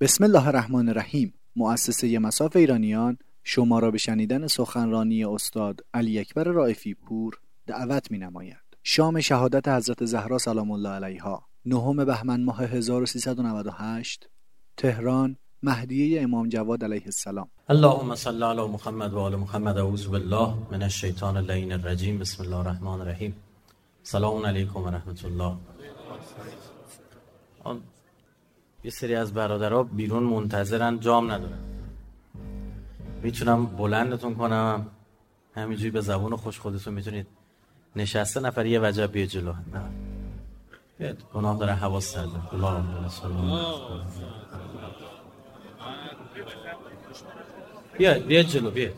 بسم الله الرحمن الرحیم. مؤسسه مساف ایرانیان شما را به شنیدن سخنرانی استاد علی اکبر رائفی پور دعوت می نماید. شام شهادت حضرت زهرا سلام الله علیها. نهم بهمن ماه 1398 تهران مهدیه امام جواد علیه السلام. اللهم صل علی محمد و آل محمد. اعوذ بالله من الشیطان اللعین الرجیم. بسم الله الرحمن الرحیم. سلام علیکم و رحمت الله. یه سری از برادرها بیرون منتظرن جام ندارن. می‌تونم بلندتون کنم. همینجوری به زبون خوش خودتون می‌تونید. نشسته نفر یه وجب بیه جلو. نه. گناه داره حواس سرده بیا بیا جلو بیا.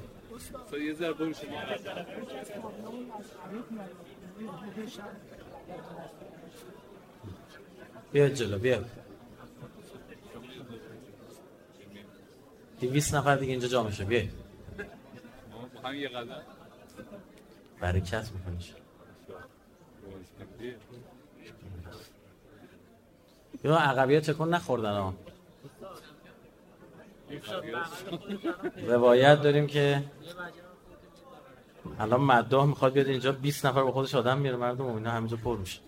بیا جلو بیا. دیویس نفر دیگه اینجا جا میشه بیای برکت میکنیش یا عقبی ها تکن نخوردن ها. روایت داریم که الان مدده می‌خواد بیاد اینجا 20 نفر با خودش آدم میره مردم و اینا همینجا پر میشه.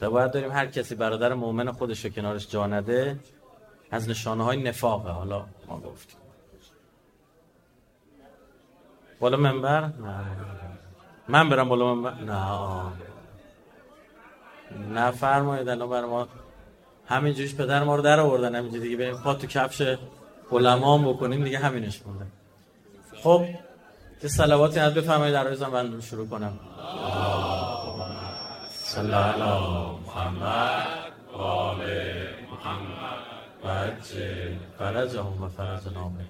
باید داریم هر کسی برادر مؤمن خودش رو کنارش جا نده از نشانه های نفاقه حالا ما گفتیم. بالا منبر؟ نه. من برم بالا منبر؟ نه. فرمایید الان برای ما. همین جوش پدر ما رو در آوردن. همینجا دیگه بریم پا تو کفش علما هم بکنیم دیگه همینش مونده. خب یه صلواتی از بفرمایید در روزم من شروع کنم. صلی الله محمد و محمد. بچه فرج هم و فرج نامه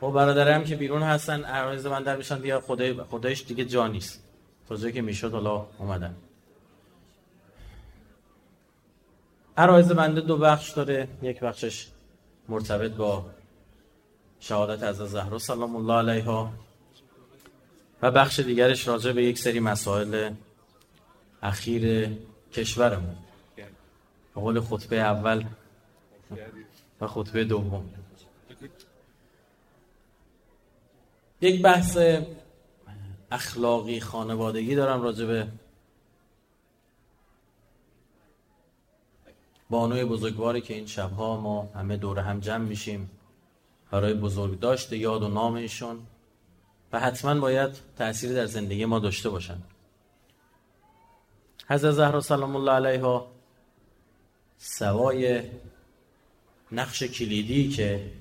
خب برادرم که بیرون هستن عرایز من در میشن دیگه خدای خدایش دیگه جا نیست. تا که می‌شد حالا اومدن. عرایز بنده دو بخش داره. یک بخشش مرتبط با شهادت از زهرا سلام الله علیها و بخش دیگرش راجع به یک سری مسائل اخیر کشورمون. به قول خطبه اول و خطبه دوم. یک بحث اخلاقی خانوادگی دارم راجع به بانوی بزرگواری که این شبها ما همه دور هم جمع میشیم. برای بزرگ داشته یاد و نام ایشون. و حتما باید تأثیری در زندگی ما داشته باشند حضرت زهرا سلام الله علیها سوای نقش کلیدی که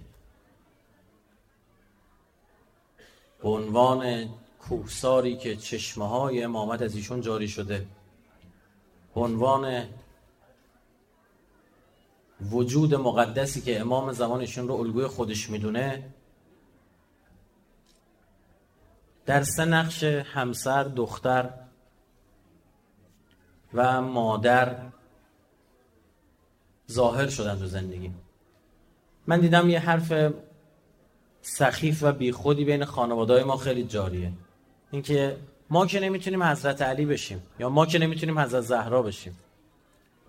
به عنوان کوهساری که چشمه های امامت از ایشون جاری شده به عنوان وجود مقدسی که امام زمانشون رو الگوی خودش می‌دونه در سه نقش همسر دختر و مادر ظاهر شدن تو زندگی. من دیدم یه حرف سخیف و بیخودی بین خانواده ما خیلی جاریه. اینکه ما که نمی‌تونیم حضرت علی بشیم یا ما که نمی‌تونیم حضرت زهرا بشیم.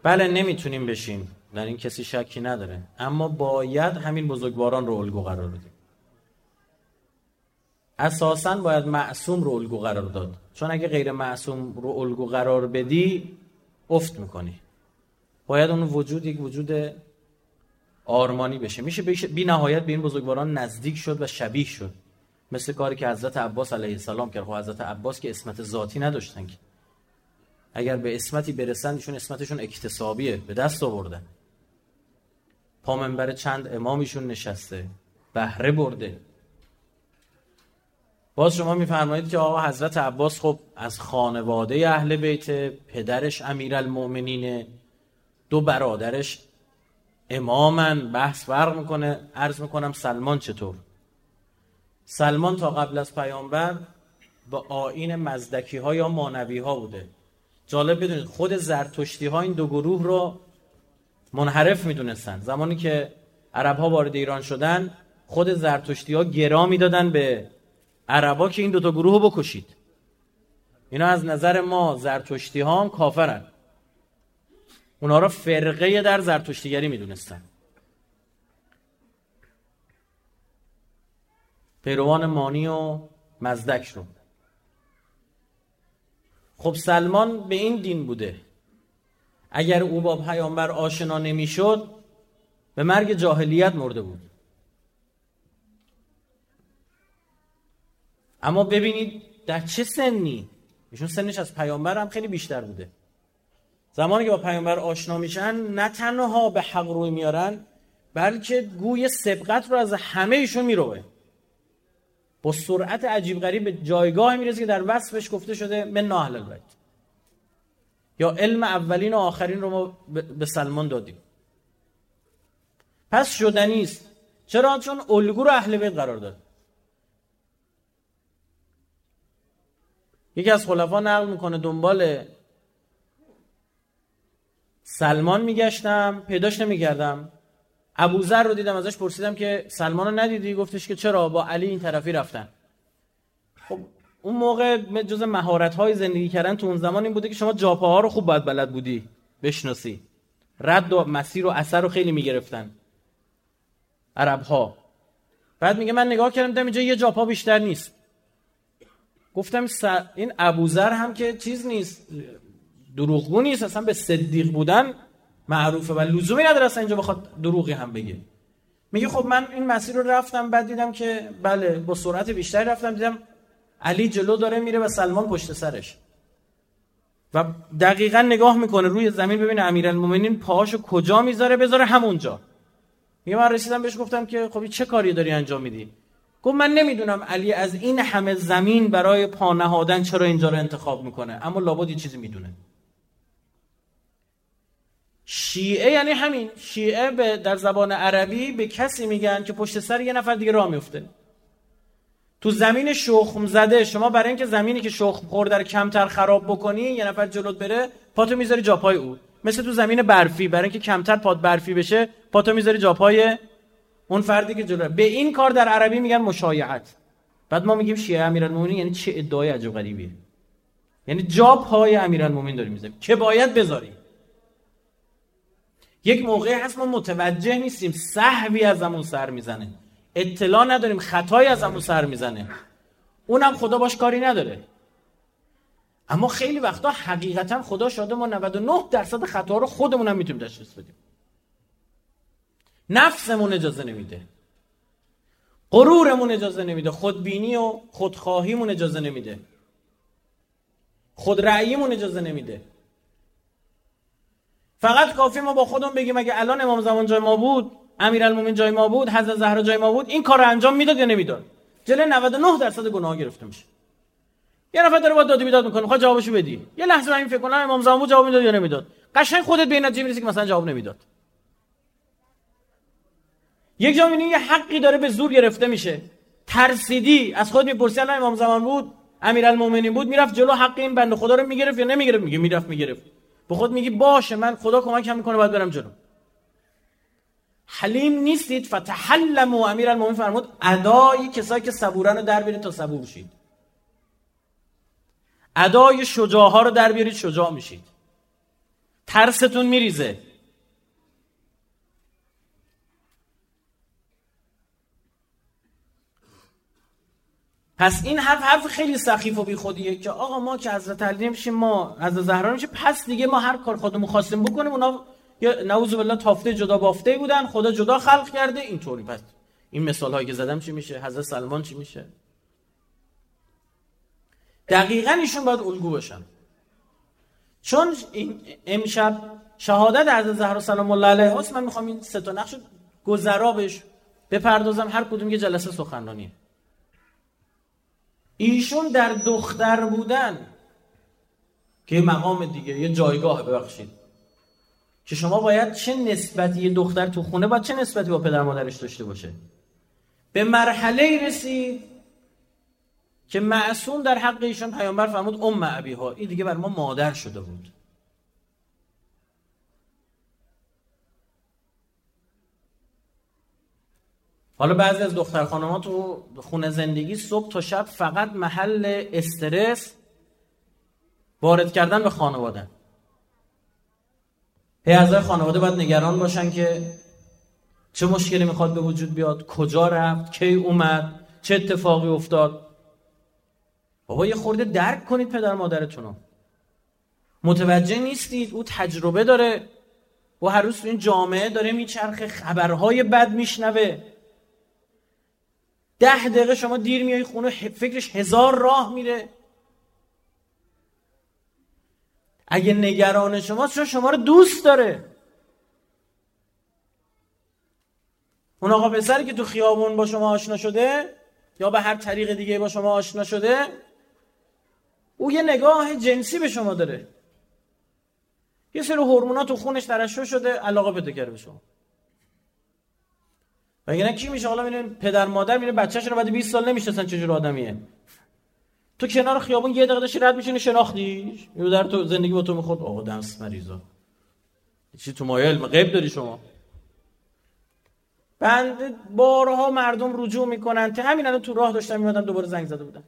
بله نمی‌تونیم بشیم در این کسی شکی نداره. اما باید همین بزرگواران رو الگو قرار بدیم. اساسا باید معصوم رو الگو قرار داد. چون اگه غیر معصوم رو الگو قرار بدی افت می‌کنی. باید اون وجود یک وجود آرمانی بشه. میشه بی نهایت به این بزرگواران نزدیک شد و شبیه شد. مثل کاری که حضرت عباس علیه السلام کرد. خب حضرت عباس که اسمت ذاتی نداشتن که. اگر به اسمتی برسن ایشون اسمتشون اکتسابیه. به دست آوردن. پا منبر چند امامیشون نشسته. بهره برده. باز شما میفرمایید که آقا حضرت عباس خب از خانواده اهل بیت پدرش امیرالمؤمنینه. دو برادرش امامن بحث فرق می‌کنه. عرض می‌کنم سلمان چطور؟ سلمان تا قبل از پیامبر با آین مزدکی ها یا مانوی ها بوده. جالب بدونید خود زرتشتی ها این دو گروه رو منحرف می‌دونستن. زمانی که عرب ها وارد ایران شدن خود زرتشتی ها گرا می‌دادن به عربا که این دوتا گروه رو بکشید. اینا از نظر ما زرتشتی ها هم کافرن. اونا را فرقه در زرتشتیگری می‌دونستن. پیروان مانی و مزدک رو. خب سلمان به این دین بوده. اگر او با پیامبر آشنا نمی‌شد به مرگ جاهلیت مرده بود. اما ببینید در چه سنی؟ ایشون سنش از پیامبر هم خیلی بیشتر بوده. زمانی که با پیامبر آشنا میشن نه تنها به حق روی میارن بلکه گوی سبقت رو از همه ایشون می‌روه. با سرعت عجیب غریب به جایگاه می‌رسه که در وصفش گفته شده من اهل البیت. یا علم اولین و آخرین رو ما به سلمان دادیم. پس شدنی است چرا؟ چون الگو رو اهل بیت قرار داد. یکی از خلفا نقل می‌کنه دنبال سلمان میگشتم پیداش نمی‌کردم. ابوذر رو دیدم ازش پرسیدم که سلمان رو ندیدی؟ گفتش که چرا؟ با علی این طرفی رفتن. خب اون موقع جز مهارت های زندگی کردن تو اون زمان این بوده که شما جاپاها رو خوب باید بلد بودی. بشناسی. رد و مسیر و اثر رو خیلی می‌گرفتن. عرب ها بعد میگه من نگاه کردم دیدم اینجا یه جاپا بیشتر نیست. گفتم این ابوذر هم که چیز نیست. دروغگو نیست اصلا به صدیق بودن معروفه. و لزومی نداره اصلا اینجا بخواد دروغی هم بگه. میگه خب من این مسیر رو رفتم بعد دیدم که بله با سرعت بیشتری رفتم دیدم علی جلو داره میره و سلمان پشت سرش. و دقیقا نگاه می‌کنه روی زمین ببینه امیرالمومنین پاهاشو کجا می‌ذاره؟ بذاره همونجا. میگه من رسیدم بهش گفتم که خب چه کاری داری انجام میدی؟ گفت من نمی‌دونم علی از این همه زمین برای پا نهادن چرا اینجا رو انتخاب می‌کنه اما لابد یه چیزی می‌دونه. شیعه یعنی همین. شیعه به در زبان عربی به کسی میگن که پشت سر یه نفر دیگه راه میفته. تو زمین شخم زده. شما برای اینکه زمینی که شخم خورده رو کمتر خراب بکنی یه نفر جلوت بره پاتو می‌ذاری جاپای او. مثل تو زمین برفی. برای اینکه کمتر پات برفی بشه پاتو می‌ذاری جاپای اون فردی که جلو. به این کار در عربی میگن مشایعت. بعد ما میگیم شیعه امیرالمومنین یعنی چه ادعای عجب غریبیه. یعنی جا پای امیرالمومنین داری می‌ذاری که باید بذاری یک موقعی هست ما متوجه نیستیم صحوی از همون سر می‌زنه. اطلاع نداریم خطایی از همون سر می‌زنه. اونم خدا باش کاری نداره. اما خیلی وقتا حقیقتا خدا شاده ما 99 درصد خطا رو خودمون هم می‌تونیم تشخیص بدیم. نفسمون اجازه نمیده. غرورمون اجازه نمیده. خودبینی و خودخواهیمون اجازه نمیده. خود رأیمون اجازه نمیده. فقط کافی ما با خودمون بگیم اگه الان امام زمان جای ما بود امیرالمومنین جای ما بود حضرت زهرا جای ما بود این کار انجام می‌داد یا نمی‌داد؟ جلوی 99 درصد گناه گرفته میشه. یه نفر داره با داد بیداد می‌کنه می‌خواد جوابشو بدی. یه لحظه من فکر کنم امام زمان جواب می‌داد یا نمی‌داد؟ قشنگ خودت به این نتیجه می‌رسی که مثلا جواب نمی‌داد. یک جا یه حقی داره به زور گرفته میشه. ترسیدی از خود می‌پرسی الان امام زمان بود امیرالمومنین بود می‌رفت جلو حق این بنده خدا رو می‌گرفت یا نمی‌گرفت؟ میگه می‌رفت می‌گرفت. به خود میگی باشه من خدا کمکم می‌کنه باید برم جلو. حلیم نیستید؟ فتحلم و امیر المومن فرمود ادای کسایی که صبورن رو در بیارید تا صبور شید ادای شجاع ها رو در بیارید شجاع میشید. ترستون میریزه. پس این حرف حرف خیلی سخیف و بیخودیه که آقا ما که حضرت علی نمیشیم ما از زهرا نمیشه پس دیگه ما هر کار خودمون خواستیم بکنیم اونا نعوذ بالله تافته جدا بافته بودن خدا جدا خلق کرده اینطوری. پس این مثال هایی که زدم چی میشه؟ حضرت سلمان چی میشه؟ دقیقا ایشون باید الگو باشن. چون این امشب شهادت حضرت زهرا سلام الله علیها من می‌خوام این سه تا نقش گذرا بهش بپردازم هر کدوم یه جلسه سخنرانیه. ایشون در دختر بودن. که مقام دیگه یه جایگاه ببخشید. که شما باید چه نسبتی یه دختر تو خونه باید چه نسبتی با پدر مادرش داشته باشه؟ به مرحله رسید که معصوم در حق ایشان پیامبر فرمود ام ابیها این دیگه بر ما مادر شده بود. حالا بعضی از دختر خانمات تو خونه زندگی صبح تا شب فقط محل استرس وارد کردن به خانواده. هی اعضای خانواده باید نگران باشن که چه مشکلی می‌خواد به وجود بیاد کجا رفت کی اومد چه اتفاقی افتاد. بابا یه خورده درک کنید پدر مادرتون رو متوجه نیستید او تجربه داره. و هر روز تو این جامعه داره میچرخه خبرهای بد میشنوه. ده دقیقه شما دیر میای خونه فکرش هزار راه میره. اگه نگران شما چون شما رو دوست داره. اون آقا پسری که تو خیابون با شما آشنا شده یا به هر طریق دیگه با شما آشنا شده او یه نگاه جنسی به شما داره. یه سری هورمونا تو خونش ترشح شده. علاقه پیدا کرده به شما. نه کی میشه؟ حالا میره پدر مادر میره بچه‌ش رو بعد 20 سال نمی‌شناسن چه جور آدمیه. تو کنار خیابون یه دقیقه داشتی رد میشینی شناختیش یه در تو زندگی با تو می‌خورد آقا دنس مریضا. چی تو مایه علم غیب داری شما. بند بارها مردم رجوع می‌کنن. که همین تو راه داشتم میادم دوباره زنگ زده بودن.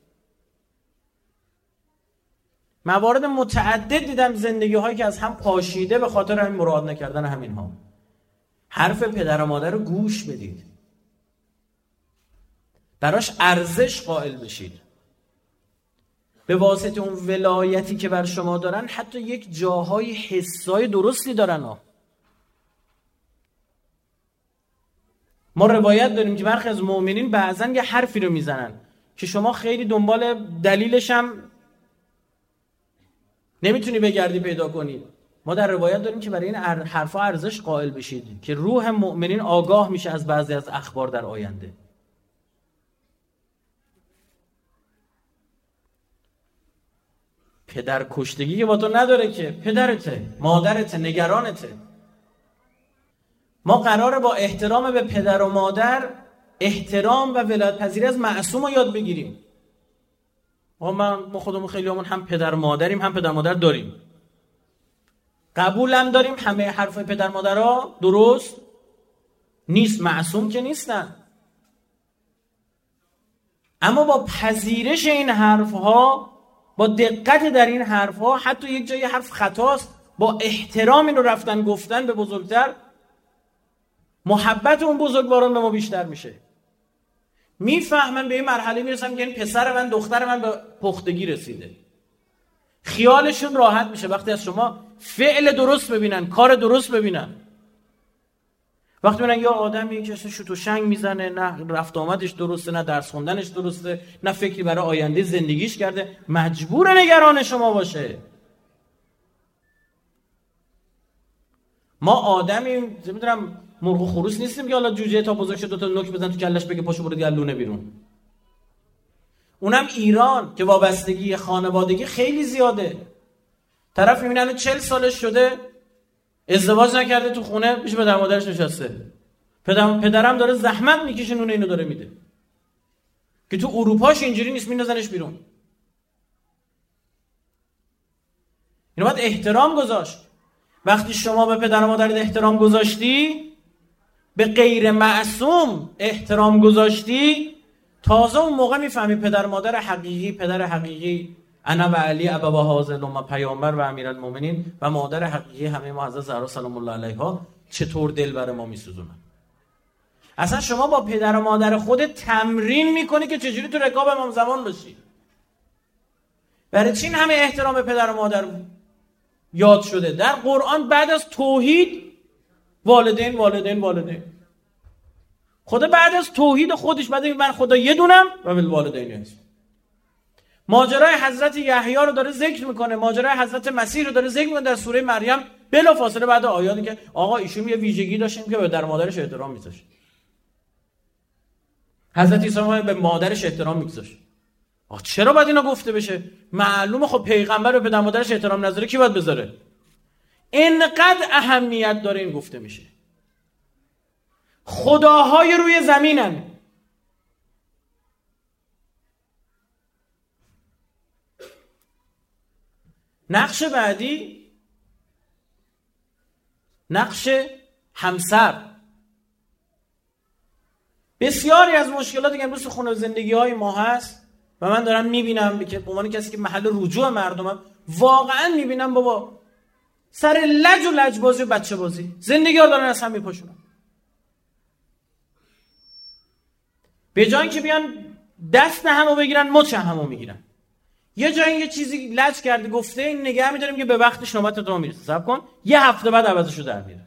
موارد متعدد دیدم زندگی هایی که از هم پاشیده به خاطر همین مراد نکردن همین ها حرف پدر و مادر رو گوش بدید. براش ارزش قائل بشید. به واسطه اون ولایتی که بر شما دارن حتی یک جاهای حسای درستی دارن ها. ما روایت داریم که برخی از مؤمنین بعضا یه حرفی رو می‌زنن که شما خیلی دنبال دلیلش هم نمی‌تونی بگردی پیدا کنی. ما در روایت داریم که برای این حرفا ارزش قائل بشید که روح مؤمنین آگاه میشه از بعضی از اخبار در آینده. پدر کشتگی که با تو نداره که پدرته مادرته نگرانته. ما قراره با احترام به پدر و مادر احترام و ولایت پذیری از معصوم رو یاد بگیریم. ما ما خودمون خیلی همون هم پدر مادریم هم پدر مادر داریم. قبولم داریم همه حرف پدر مادرها درست؟ نیست معصوم که نیستن. اما با پذیرش این حرف ها با دقت در این حرف ها حتی یک جای حرف خطاست با احترام این رو رفتن گفتن به بزرگتر محبت اون بزرگواران به ما بیشتر میشه. می‌فهمن به این مرحله می‌رسم که این پسر من دختر من به پختگی رسیده. خیالشون راحت میشه. وقتی از شما فعل درست ببینن کار درست ببینن. وقتی ببینن یا آدمی که شوت و شنگ می‌زنه نه رفت آمدش درسته نه درس خوندنش درسته نه فکری برای آینده زندگیش کرده مجبور نگران شما باشه. ما آدمی می‌دونم مرغ و خروس نیستیم که حالا جوجه تا بزرگ شد دو تا نوک بزن تو کلش بگه پاشو برو دیگه لونه بیرون. اونم ایران که وابستگی خانوادگی خیلی زیاده. طرف می‌بینن چل سالش شده ازدواج نکرده تو خونه پیش به مادرش نشسته. پدرم, پدرم داره زحمت می‌کشه نونه اینو داره میده. که تو اروپاش اینجوری نیست میندازنش بیرون. اینو باید احترام گذاشت. وقتی شما به پدر و مادرت احترام گذاشتی به غیر معصوم احترام گذاشتی تازه اون موقع می‌فهمی پدر مادر حقیقی پدر حقیقی انا و علی ابا حاضر و پیامبر و امیرالمومنین و مادر حقیقی همه ما حضرت زهرا سلام الله علیها چطور دل بر ما میسوزونن؟ اصلا شما با پدر و مادر خودت تمرین می‌کنی که چجوری تو رکاب امام زمان باشی؟ برای چین همه احترام به پدر و مادر یاد شده؟ در قرآن بعد از توحید والدین والدین والدین. خدا بعد از توحید خودش بعد من خدا یه دونم و والدین هست. ماجرای حضرت یحیی رو داره ذکر می‌کنه ماجرای حضرت مسیح رو داره ذکر می‌کنه در سوره مریم. بلا فاصله بعد آیاتی که آقا ایشون یه ویژگی داشتیم که به در مادرش احترام میذاشت. حضرت عیسی به مادرش احترام میگذاشت چرا باید اینا گفته بشه؟ معلومه خب پیغمبر به پدر مادرش احترام نذاره کی باید بذاره؟ انقدر اهمیت داره این گفته میشه. خداهای روی زمینن. نقش بعدی نقش همسر. بسیاری از مشکلاتی که امروز خونه زندگی های ما هست و من دارم می‌بینم که به عنوان کسی که محل رجوع مردمم واقعا می‌بینم بابا سر لج و لج بازی و بچه بازی. زندگی ها دارن از هم میپاشونن. به جای که بیان دست همو بگیرن مچ همو می‌گیرن. یه جایی یه چیزی لج کرده گفته این نگه میداریم که به وقتش نوبت تو می‌رسه صبر کن. یه هفته بعد عوضشو در میره.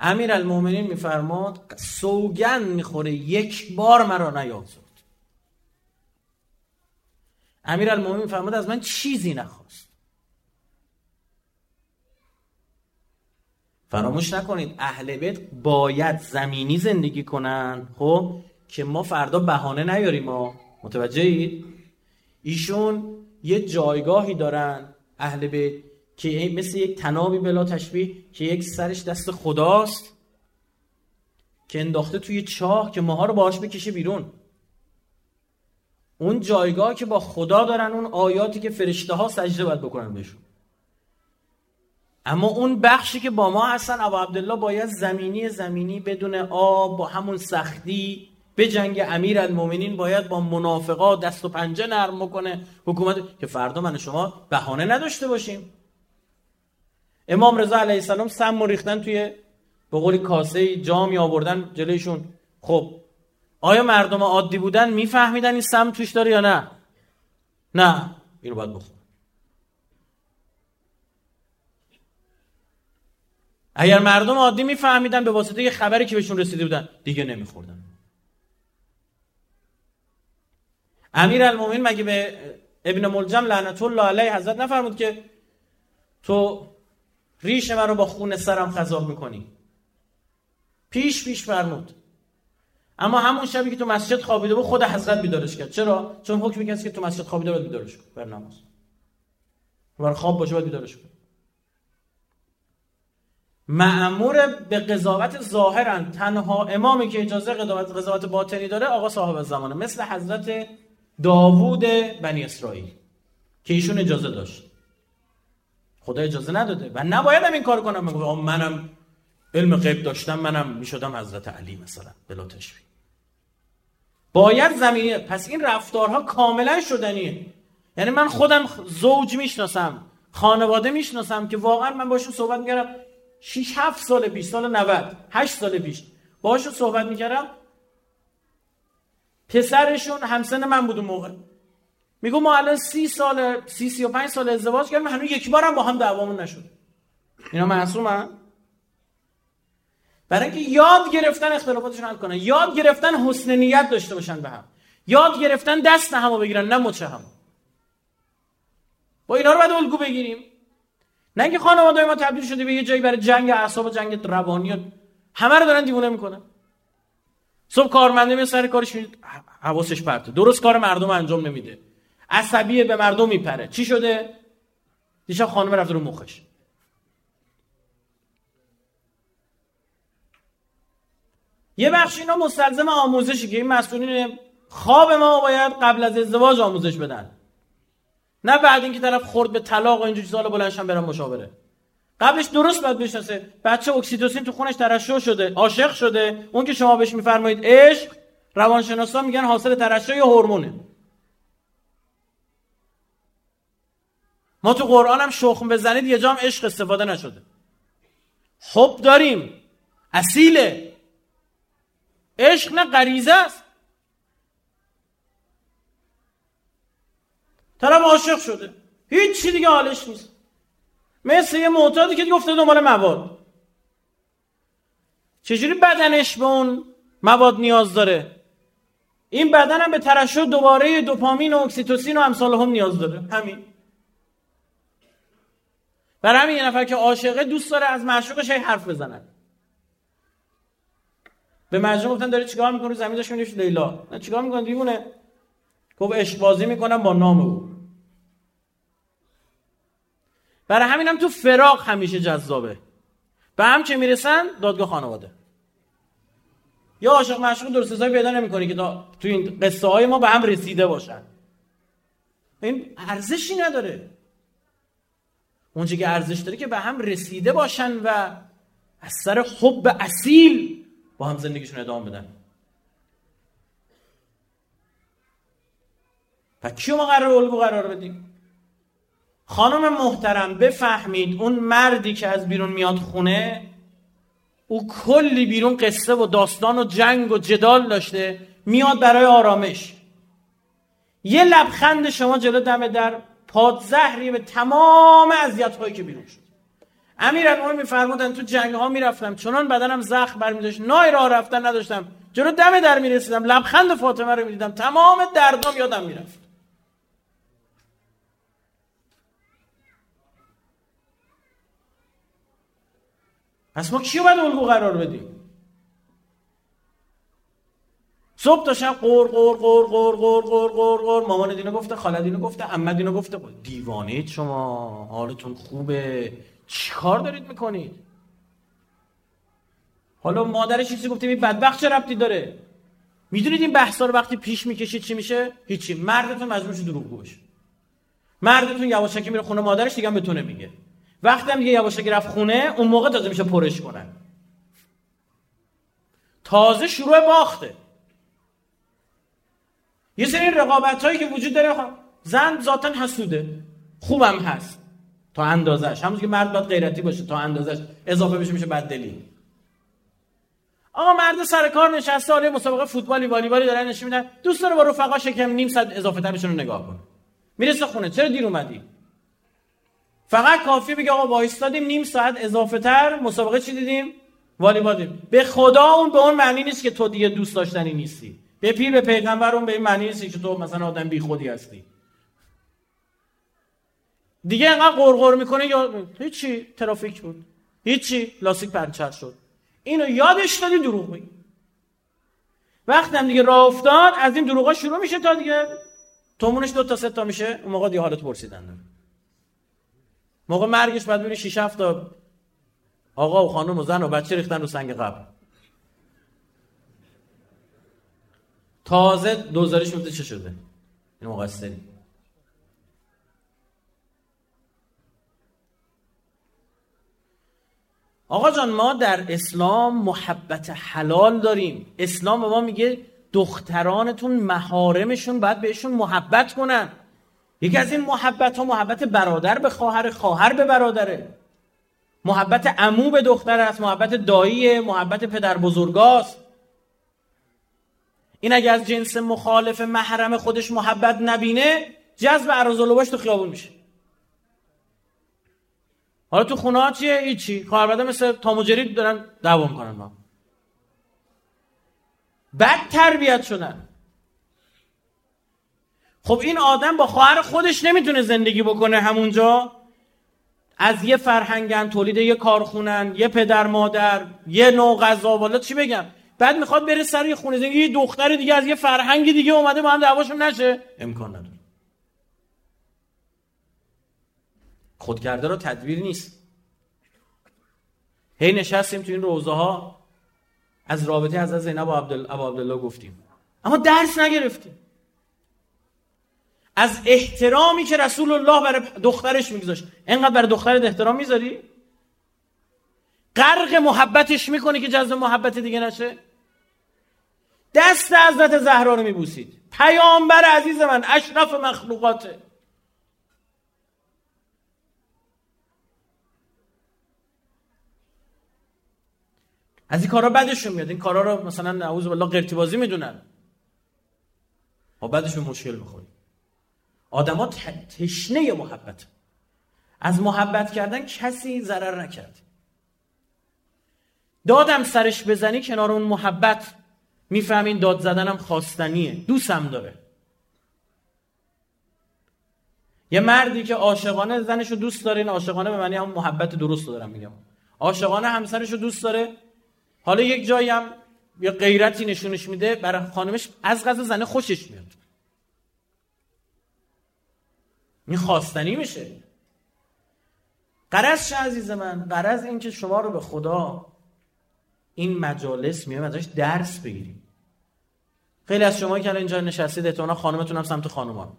امیر المومنین میفرماد سوگن می‌خوره. یک بار مرا نیازد امیر المومنین میفرماد از من چیزی نخواست. فراموش نکنید اهل بیت باید زمینی زندگی کنن خب که ما فردا بهانه نیاریم ما متوجه اید؟ ایشون یه جایگاهی دارن اهل بیت که مثل یک تنابی بلا تشبیه که یک سرش دست خداست که انداخته توی چاه که ماها رو باهاش بکشه بیرون. اون جایگاه که با خدا دارن اون آیاتی که فرشته ها سجده باید بکنن بهشون. اما اون بخشی که با ما هستن ابا عبدالله باید زمینی زمینی بدون آب با همون سختی به جنگ امیر المومنین باید با منافقا دست و پنجه نرم بکنه. حکومت که فردا من شما بهانه نداشته باشیم. امام رضا علیه السلام سم ریختن توی به قولی کاسه جامی آوردن جلویشون. خب آیا مردم عادی بودن میفهمیدن این سم توش داره یا نه؟ نه. اینو باید بخون اگر مردم عادی میفهمیدن به واسطه یه خبری که بهشون رسیده بودن دیگه نمیخوردن. امیر المومین مگه به ابن ملجم لعنت الله علیه حضرت نفرمود که تو ریش من رو با خون سرم خذاب می‌کنی؟ پیش پیش فرمود. اما همون شبی که تو مسجد خوابیده بود خود حضرت بیدارش کرد. چرا؟ چون حکمی کسی که تو مسجد خوابیده باید بیدارش کرد بر نماز. بر خواب باشه باید بیدارش کرد معمور به قضاوت ظاهرن تنها امامی که اجازه قضاوت قضاوت باطنی داره آقا صاحب زمانه. مثل حضرت داوود بنی اسرائیل که ایشون اجازه داشت. خدا اجازه نداده. و نباید این کار کنم. منم علم غیب داشتم منم می‌شدم حضرت علی مثلا بلا تشبیه. باید زمینه پس این رفتارها کاملا شدنیه. یعنی من خودم زوج می‌شناسم خانواده می‌شناسم که واقعا من باشون صحبت می‌کردم 6 7 سال پیش سال 90 8 سال پیش باشون صحبت می‌کردم. پسرشون همسن من بود اون موقع. میگو ما الان سی سال سی سی و پنج سال ازدواج کردیم هنوز یک بارم با هم دعوامون نشد. اینا معصومن برای اینکه یاد گرفتن اختلافاتشون حل کنن یاد گرفتن حسن نیت داشته باشن به هم. یاد گرفتن دست همو بگیرن نه مچه هم با اینا رو باید الگو بگیریم. نه اینکه خانواده ما تبدیل شده به یه جایی برای جنگ اعصاب و جنگ روانی همه رو دارن دیوونه می‌کنن. صبح کارمنده می سر کارش حواسش پرته درست کار مردم انجام نمیده. عصبیه به مردم میپره. چی شده؟ دیشب خانم رفت رو مخش. یه بخش اینا مستلزم آموزشی که این مسئولین خواب ما باید قبل از ازدواج آموزش بدن. نه بعد اینکه طرف خورد به طلاق و اینجور چیزا بلندشن برن مشاوره. قبلش درست باید بشناسه. بچه اکسیتوسین تو خونش ترشح شده عاشق شده. اون که شما بهش میفرمایید عشق روانشناسا میگن حاصل ترشح یا هورمونه. ما تو قرآن هم شخم بزنید یه جام عشق استفاده نشده. حب داریم. اصیله. عشق نه غریزه است. طرف عاشق شده. هیچ چی دیگه حالش نیست. مثل یه معتادی که گفته دنبال مواد. چجوری بدنش به اون مواد نیاز داره؟ این بدن هم به ترشح دوباره دوپامین و اکسیتوسین و امثال هم نیاز داره. همین. برای همین یه نفر که عاشقه دوست داره از معشوقش حرف بزنن به مجنون گفتن داره چیکار می‌کنه زمین داشت لیلا. نه چیکار می‌کنه دیوونه. گفت عشق بازی می‌کنم با نام او. برای همین تو فراق همیشه جذابه. به هم که می‌رسن؟ دادگاه خانواده. یا عاشق معشوق درست حسابی پیدا نمی‌کنی که تو این قصه های ما به هم رسیده باشن. این ارزشی نداره. اونچه که ارزش داره که به هم رسیده باشن و از سر حب اصیل با هم زندگیشون ادامه بدن. پس کیو ما قرار الگو قرار بدیم؟ خانم محترم بفهمید اون مردی که از بیرون میاد خونه او کلی بیرون قصه و داستان و جنگ و جدال داشته میاد برای آرامش. یه لبخند شما جلو دم در پادزهری به تمام اذیت هایی که بیرون شد. امیرالمومنین میفرمودن تو جنگ ها می‌رفتم چنان بدنم زخم برمی داشت نای راه رفتن نداشتم. جلو دم در می‌رسیدم لبخند فاطمه رو می‌دیدم تمام دردام یادم می‌رفت. پس ما کیو باید الگو قرار بدیم؟ صبح تا شب قور قور قور قور قور قور قور قور. مامان دینو گفته خاله دینو گفته عمه دینو گفته. دیوانید شما حالتون خوبه. چیکار دارید می‌کنید؟ حالا مادرش چیزی گفته این بدبخت چه ربطی داره؟ می‌دونید این بحثا رو وقتی پیش می‌کشید چی میشه؟ هیچی. مردتون مجبور دروغ باشه مردتون یواشکی میره خونه مادرش دیگه به تو نمیگه. وقتی هم دیگه یواشکی رفت خونه اون موقع تازه میشه پرش کنن. تازه شروع باخته. یه سری رقابت هایی که وجود داره خب، زن ذاتا حسوده. خوبم هست. تا اندازش. همون که مرد باید غیرتی باشه تا اندازش. اضافه بشه میشه بددلی. آقا مرد سر کار نشسته حالا مسابقه فوتبالی والیبالی دارن نشون میدن. دوست داره با رفقا شکم نیم ساعت اضافه ترشون رو نگاه کنه. می‌رسه خونه. چرا دیر اومدی؟ فقط کافی بگه آقا وایستادیم نیم ساعت اضافه تر مسابقه چی دیدیم؟ والیبال دیدیم به خدا اون به اون معنی نیست که تو دیگه دوست داشتنی نیستی. به پیر به پیغمبر اون به این معنی نیست که تو مثلا آدم بی خودی هستی. دیگه انقدر قرقر می‌کنه یا هیچی ترافیک بود. هیچی لاستیک پنچر شد. اینو یادش دادی دروغ بگی وقتی هم دیگه راه افتاد از این دروغا شروع میشه تا دیگه. تومونش دو تا سه تا میشه. اون موقع دیگه حالت پرسیدن موقع مرگش بعد ببینی 6 7 تا آقا و خانم و زن و بچه ریختن رو سنگ قبر. تازه دوزارش میفته چه شده؟ این مقصری آقا جان ما در اسلام محبت حلال داریم. اسلام ما میگه دخترانتون مهارمشون باید بهشون محبت کنن. یکی از این محبت ها محبت برادر به خواهر خواهر به برادره. محبت عمو به دختر است محبت دایی محبت پدر بزرگاست. این اگه از جنس مخالف محرم خودش محبت نبینه جذب عرض تو خیابون میشه. حالا تو خونه ها چیه؟ هیچی. خواهر مثل تام دارن دعوا کنن ما بد تربیت شدن. خب این آدم با خواهر خودش نمی‌تونه زندگی بکنه همونجا. از یه فرهنگن تولید یه کارخونن یه پدر مادر یه نوع غذا. والا چی بگم؟ بعد می‌خواد بره سر یه خونه. زندگی یه دختر دیگه از یه فرهنگ دیگه اومده با هم دعواشون نشه. امکان نداره. خود کرده رو تدبیر نیست. هی نشستیم تو این روزه ها از رابطه از زینب و عبدالله گفتیم. اما درس نگرفتیم. از احترامی که رسول الله برای دخترش میگذاشت. انقدر برای دخترت احترام می‌ذاری؟ غرق محبتش می‌کنی که جذب محبت دیگه نشه؟ دست حضرت زهرا رو میبوسید. پیامبر عزیز من اشرف مخلوقاته از این کارا بدشون میاد. این کارا رو مثلا نعوذ بالله قرتی بازی می‌دونن. با بعدش مشکل می‌خوری آدما تشنه محبت. از محبت کردن کسی ضرر نکرد. دادم سرش بزنی کنار اون محبت. می‌فهمین داد زدنم خواستنیه. دوستم داره. یه مردی که عاشقانه زنش رو دوست داره این عاشقانه به معنی هم محبت درست دارم میگم. عاشقانه همسرش رو دوست داره. حالا یک جایی هم یه غیرتی نشونش میده. برای خانمش از غذا زنه خوشش میاد. این خواستنی میشه قرض عزیز من؟ قرض این که شما رو به خدا این مجالس میایم ازش درس بگیریم. خیلی از شما که اینجا نشستید احتمالاً خانمتون هم سمت خانمان.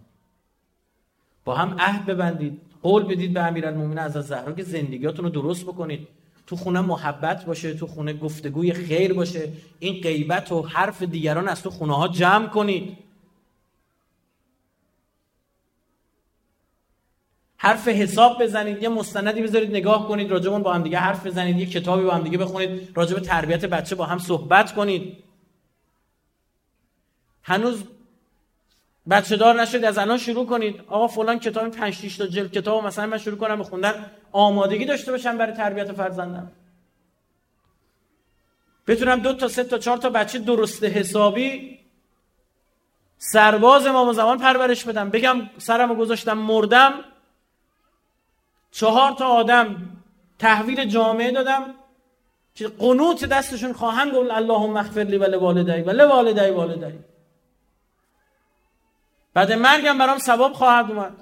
با هم عهد ببندید قول بدید به امیرالمومنین از زهرا که زندگیاتون رو درست بکنید. تو خونه محبت باشه تو خونه گفتگوی خیر باشه. این غیبت و حرف دیگران از تو خونه ها جمع کنید. حرف حساب بزنید یه مستندی بذارید نگاه کنید راجبون با هم دیگه حرف بزنید یه کتابی با هم دیگه بخونید راجب تربیت بچه با هم صحبت کنید. هنوز بچه دار نشد از الان شروع کنید. آقا فلان کتاب 5 6 تا جلد کتاب مثلا من شروع کنم به خوندن آمادگی داشته باشم برای تربیت فرزندم. بتونم دو تا سه تا چهار تا بچه درست حسابی سرباز امام زمان پرورش بدم. بگم سرمو گذاشتم مردم چهار تا آدم تحویل جامعه دادم که قنوت دستشون خواهند گفت اللهم اغفر لی و لوالدی و لوالدی والدی. بعد مرگم برام ثواب خواهد اومد.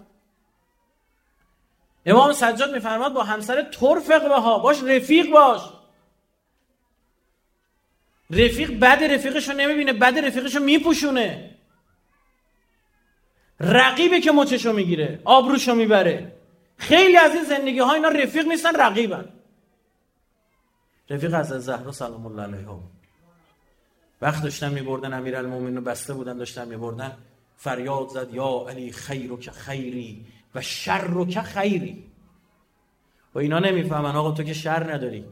امام سجاد میفرماد با همسر ترفق ها باش رفیق باش. رفیق بد رفیقشو نمی‌بینه بد رفیقشو میپوشونه. رقیبه که مچشو می‌گیره آبروشو می‌بره. خیلی از این زندگی ها اینا رفیق نیستن رقیبن. رفیق از زهرا سلام الله علیها وقت داشتن میبردن امیر رو بسته بودن داشتن میبردن. فریاد زد یا علی خیر که خیری و شر که خیری. و اینا نمی‌فهمن آقا تو که شر نداری.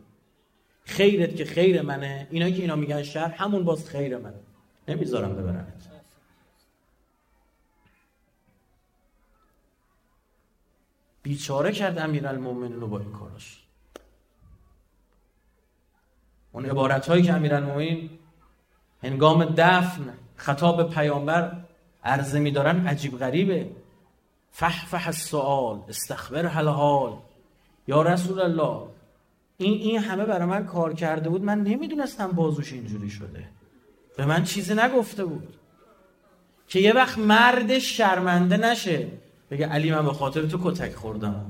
خیرت که خیر منه. اینا که اینا میگن شر همون باز خیر منه. نمی‌ذارم ببرنت. بیچاره کرد امیرالمومنین رو با این کاراش. اون عبارت هایی که امیرالمومنین هنگام دفن خطاب پیامبر عرضه میدارن عجیب غریبه. فح فح السؤال استخبر حال. یا رسول الله این این همه برای من کار کرده بود من نمی‌دونستم بازوش اینجوری شده. به من چیزی نگفته بود. که یه وقت مرد شرمنده نشه. بگه علی من به خاطر تو کتک خوردم.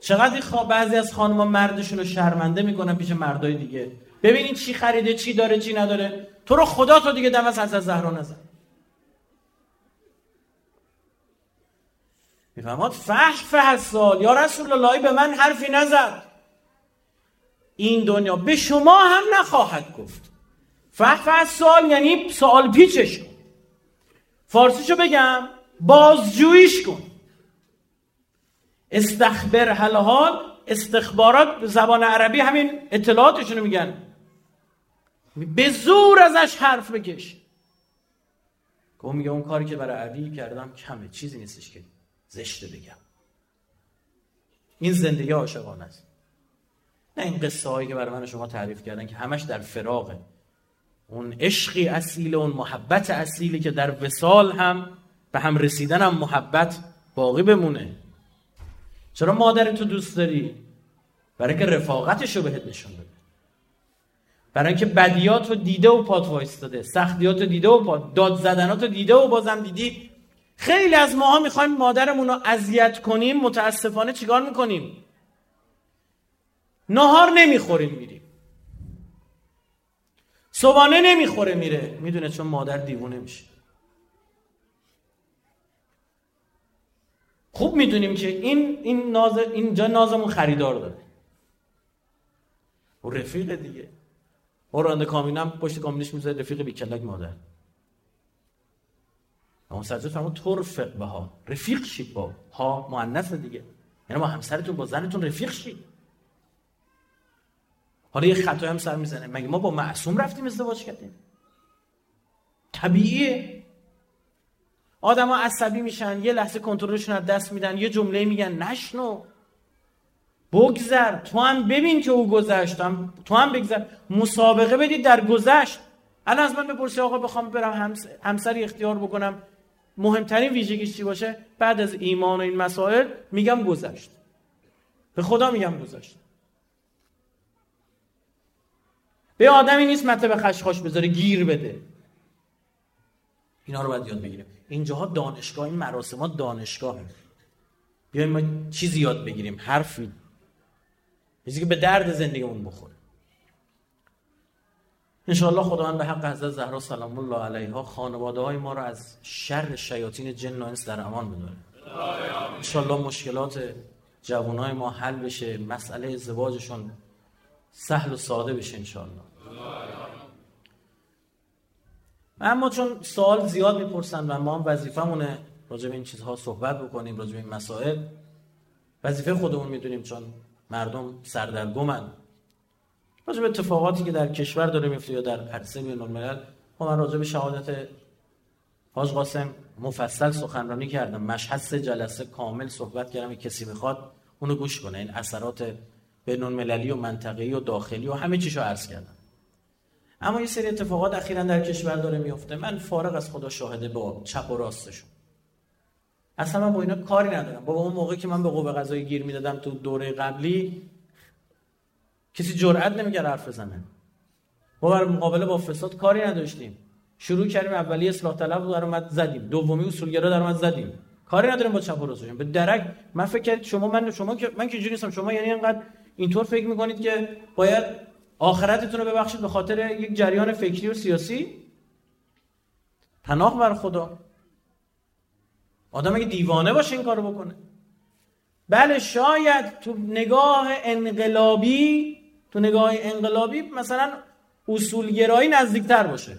چقدر خواه بعضی از خانم‌ها مردشون رو شرمنده می‌کنن پیش مردای دیگه. ببینید چی خریده چی داره چی نداره. تو رو خدا تو دیگه دم از حضرت زهرا نزن. میفهماد؟ فح فح سال. یا رسول الله به من حرفی نزد. این دنیا به شما هم نخواهد گفت. فح فح سال یعنی سوال پیچش. فارسیشو بگم. بازجویش کن. استخبر حال استخبارات زبان عربی همین اطلاعاتشونو میگن. به زور ازش حرف بکش. که میگه اون کاری که برای علی کردم کمه چیزی نیستش که زشته بگم. این زندگی عاشقانه است. نه این قصه هایی که برای من شما تعریف کردن که همش در فراغه. اون عشقی اصیل اون محبت اصیلی که در وسال هم به هم رسیدن هم محبت باقی بمونه. چرا مادر تو دوست داری؟ برای که رفاقتش رو بهت نشون بده. برای اینکه بدیات رو دیده و پات وایستاده سختیات رو دیده و پات داد زدنات رو دیده و بازم دیدی. خیلی از ماها می‌خوایم مادرمون رو اذیت کنیم متاسفانه چیکار می‌کنیم؟ نهار نمی‌خوریم میریم. صبحانه نمی‌خوره میره. می‌دونه چون مادر دیوونه میشه. خوب می‌دونیم که این این ناز اینجا نازمون خریدار داره. و رفیق دیگه. رانده کامینم پشت کامینش می‌ذاره رفیق بیکلک مادر. اما سجاد فرمود تو رفق به ها رفیق شید با ها مؤنث دیگه. یعنی با همسرتون با زنتون رفیق شید حالا یه خطای هم سر می‌زنه. مگه ما با معصوم رفتیم ازدواج کردیم؟ طبیعیه. آدما عصبی میشن یه لحظه کنترلشون از دست میدن یه جمله میگن نشنو. بگذر تو هم ببین که او گذشت تو هم بگذر. مسابقه بدید در گذشت. الان از من بپرسی آقا بخوام برم همسری اختیار بکنم. مهمترین ویژگیش چی باشه؟ بعد از ایمان و این مسائل میگم گذشت. به خدا میگم گذشت. به آدمی نیست مطلب خشخاش بذاره گیر بده. اینا رو باید یاد بگیریم. اینجاها دانشگاه این مراسمات دانشگاه. بیایم ما چیزی یاد بگیریم حرفی چیزی که به درد زندگیمون بخوره. انشاءالله خداوند به حق حضرت زهرا سلام الله علیها خانواده های ما رو از شر شیاطین جن و انس در امان بداره. انشاءالله مشکلات جوانای ما حل بشه مسئله ازدواجشون سهل و ساده بشه انشاءالله. اما چون سوال زیاد می‌پرسن و ما هم وظیفمونه راجع به این چیزها صحبت بکنیم راجع به این مسائل وظیفه خودمون می‌دونیم چون مردم سردرگمن. راجع به اتفاقاتی که در کشور داره میفته یا در عرصه بین الملل خب من راجع به شهادت حاج قاسم مفصل سخنرانی کردم. مشهد سه جلسه کامل صحبت کردم. کسی می‌خواد اونو گوش کنه. این اثرات بین المللی و منطقه‌ای و داخلی و همه چیشو عرض کردم. اما یه سری اتفاقات اخیرا در کشور داره میفته من فارغ از خدا شاهده با چپ و راستشون. اصلا من با اینا کاری ندارم. با اون موقعی که من به قوه قضایی گیر می‌دادم تو دوره قبلی کسی جرئت نمی‌کرد حرف بزنه. ما برای مقابله با فساد کاری نداشتیم. شروع کردیم اولی اصلاح طلب در اومد زدیم. دومی اصولگرا در اومد زدیم. کاری نداریم با چپ و راستشون. به درک من فکر کرد شما من شما که من که نیستم. شما یعنی اینقدر اینطور فکر می‌کنید که باید آخرتتون رو ببخشید به خاطر یک جریان فکری و سیاسی. پناه بر خدا. آدم اگه دیوانه باشه این کارو بکنه. بله شاید تو نگاه انقلابی تو نگاه انقلابی مثلا اصولگرایی نزدیکتر باشه.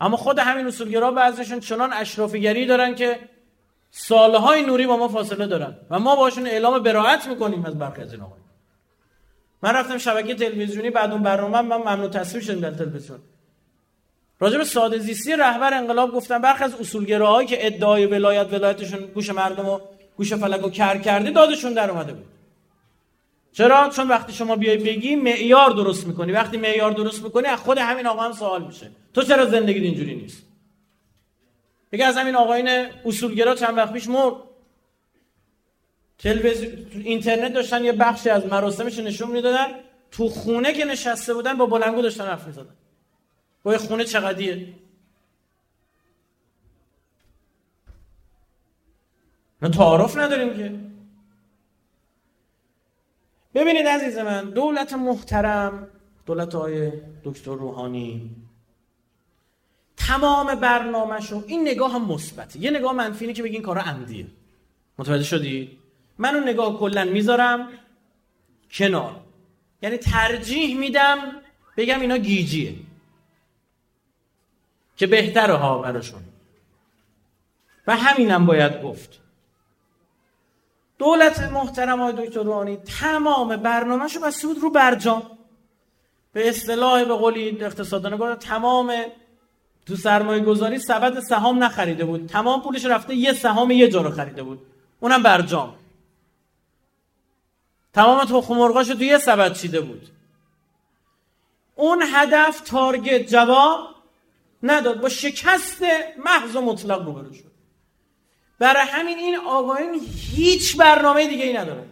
اما خود همین اصولگرا بعضیشون چنان اشرافیگری دارن که سالهای نوری با ما فاصله دارن و ما باشون اعلام براعت می‌کنیم از برخی از آقای من رفتم شبکه تلویزیونی بعد اون برنامه من ممنوع تصویر شدم در تلویزیون. راجع به ساده زیستی رهبر انقلاب گفتم برخی از اصولگراهایی که ادعای ولایت ولایتشون گوش مردم و گوش فلک و کر کرده دادشون در اومده بود. چرا؟ چون وقتی شما بیای بگی معیار درست می‌کنی. وقتی معیار درست می‌کنی از خود همین آقا هم سوال میشه. تو چرا زندگی اینجوری نیست؟ یکی از همین آقاین اصولگرا چند وقت پیش مرد. تلویزیون اینترنت داشتن یه بخشی از مراسمش نشون می‌دادن. تو خونه که نشسته بودن با بلنگو داشتن حرف می‌زدن. با خونه چقدیه؟ نه تعارف نداریم که. ببینید عزیز من دولت محترم دولت های دکتر روحانی تمام برنامهشون این نگاه هم مثبته. یه نگاه منفی که بگین کارا عمدیه. متوجه شدی من اون نگاه کلا می‌ذارم کنار. یعنی ترجیح میدم بگم اینا گیجیه. که بهتره ها براشون. و همینم باید گفت. دولت محترم های دکتر روحانی تمام برنامهشو بسته بود رو برجام. به اصطلاح به قولی اقتصادانه گفت تمام تو سرمایه گذاری سبد سهام نخریده بود. تمام پولش رفته یه سهام یه جا رو خریده بود. اونم برجام. تمام تخم مرغاشو تو یه سبد چیده بود. اون هدف تارگت جواب نداد. با شکست محض و مطلق روبرو شد. برای همین این آقایون هیچ برنامه دیگه ای نداره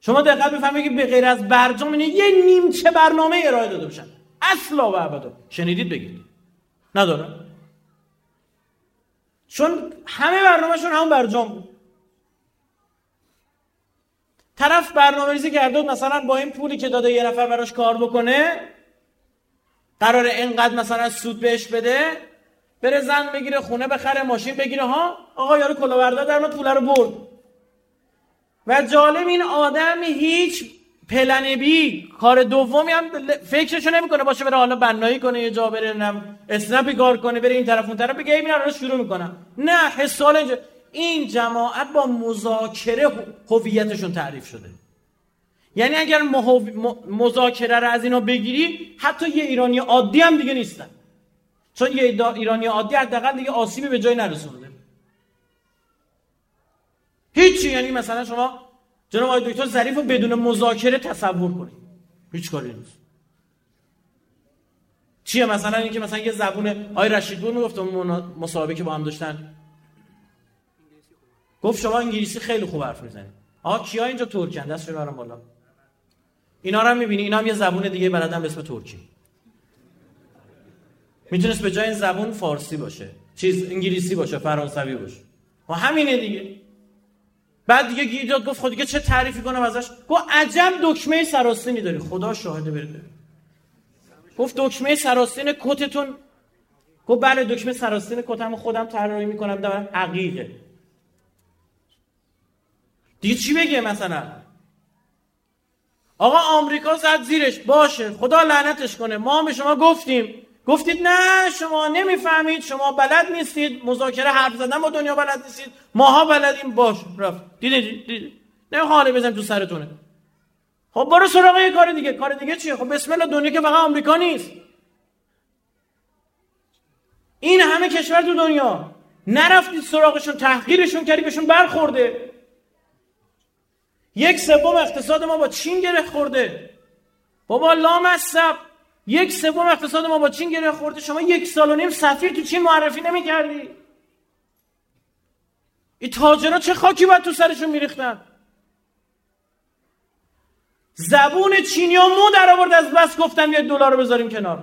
شما دقت بفهمید که به غیر از برجام اینه یه نیمچه برنامه ارائه داده باشن. اصلا و ابدا شنیدید بگید. نداره چون همه برنامهشون همون برجام بود. طرف برنامه ریزی کرده مثلا با این پولی که داده یه نفر براش کار بکنه قرار اینقدر مثلا سود بهش بده بره زن بگیره خونه بخره ماشین بگیره ها؟ آقا یارو کلاورده در ما پول رو برد. و جالب این آدم هیچ پلن بی کار دومی هم فکرشو نمی‌کنه باشه بره حالا بنایی کنه یه جا بره نم اسنپی کار کنه بره این طرف اون طرف بگه این رو شروع می‌کنم نه حسال اینجا این جماعت با مذاکره هویتشون تعریف شده. یعنی اگر مذاکره رو از اینا بگیری حتی یه ایرانی عادی هم دیگه نیستن. چون یه ایرانی عادی حداقل دیگه آسیبی به جای نرسونده. هیچی. یعنی مثلا شما جناب آقای دکتر ظریف رو بدون مذاکره تصور کنید. هیچ کاری نیست. چیه مثلا اینکه مثلا یه زبون آقای بود می‌گفت مصاحبه که با هم داشتن گفت شما انگلیسی خیلی خوب حرف می‌زنید آقا کیا اینجا ترکن دست برام بالا. اینا رو هم می‌بینی. اینا هم یه زبون دیگه بلدن به اسم ترکی. می‌تونست به جای این زبون فارسی باشه. چیز انگلیسی باشه فرانسوی باشه. و همینه دیگه. بعد دیگه گیداد گفت خود دیگه چه تعریفی کنم ازش؟ گفت عجب دکمه سراستینی داری خدا شاهده برده گفت دکمه سراستین کتتون. گفت بله دکمه سراستین کتم خودم طراحی می‌کنم در حقیقه دیگه چی بگه مثلا؟ آقا آمریکا زد زیرش باشه خدا لعنتش کنه. ما به شما گفتیم. گفتید نه شما نمی‌فهمید شما بلد نیستید مذاکره حرف زدن با دنیا بلد نیستید. ماها بلدیم باش رفت. دیدید دیدید نمی‌خوام بزنم تو سرتونه. خب برو سراغ یه کار دیگه. کار دیگه چیه؟ خب بسم الله دنیا که فقط آمریکا نیست. این همه کشور تو دنیا. نرفتید سراغشون تحقیرشون کردی بهشون برخورده. یک سوم اقتصاد ما با چین گره خورده. بابا لامصب. یک سوم اقتصاد ما با چین گره خورده. شما یک سال و نیم سفیر تو چین معرفی نمی‌کردی. این تاجرا چه خاکی باید تو سرشون میریختن؟ زبون چینیا مو در آورد از بس گفتن یه دلار رو بذاریم کنار.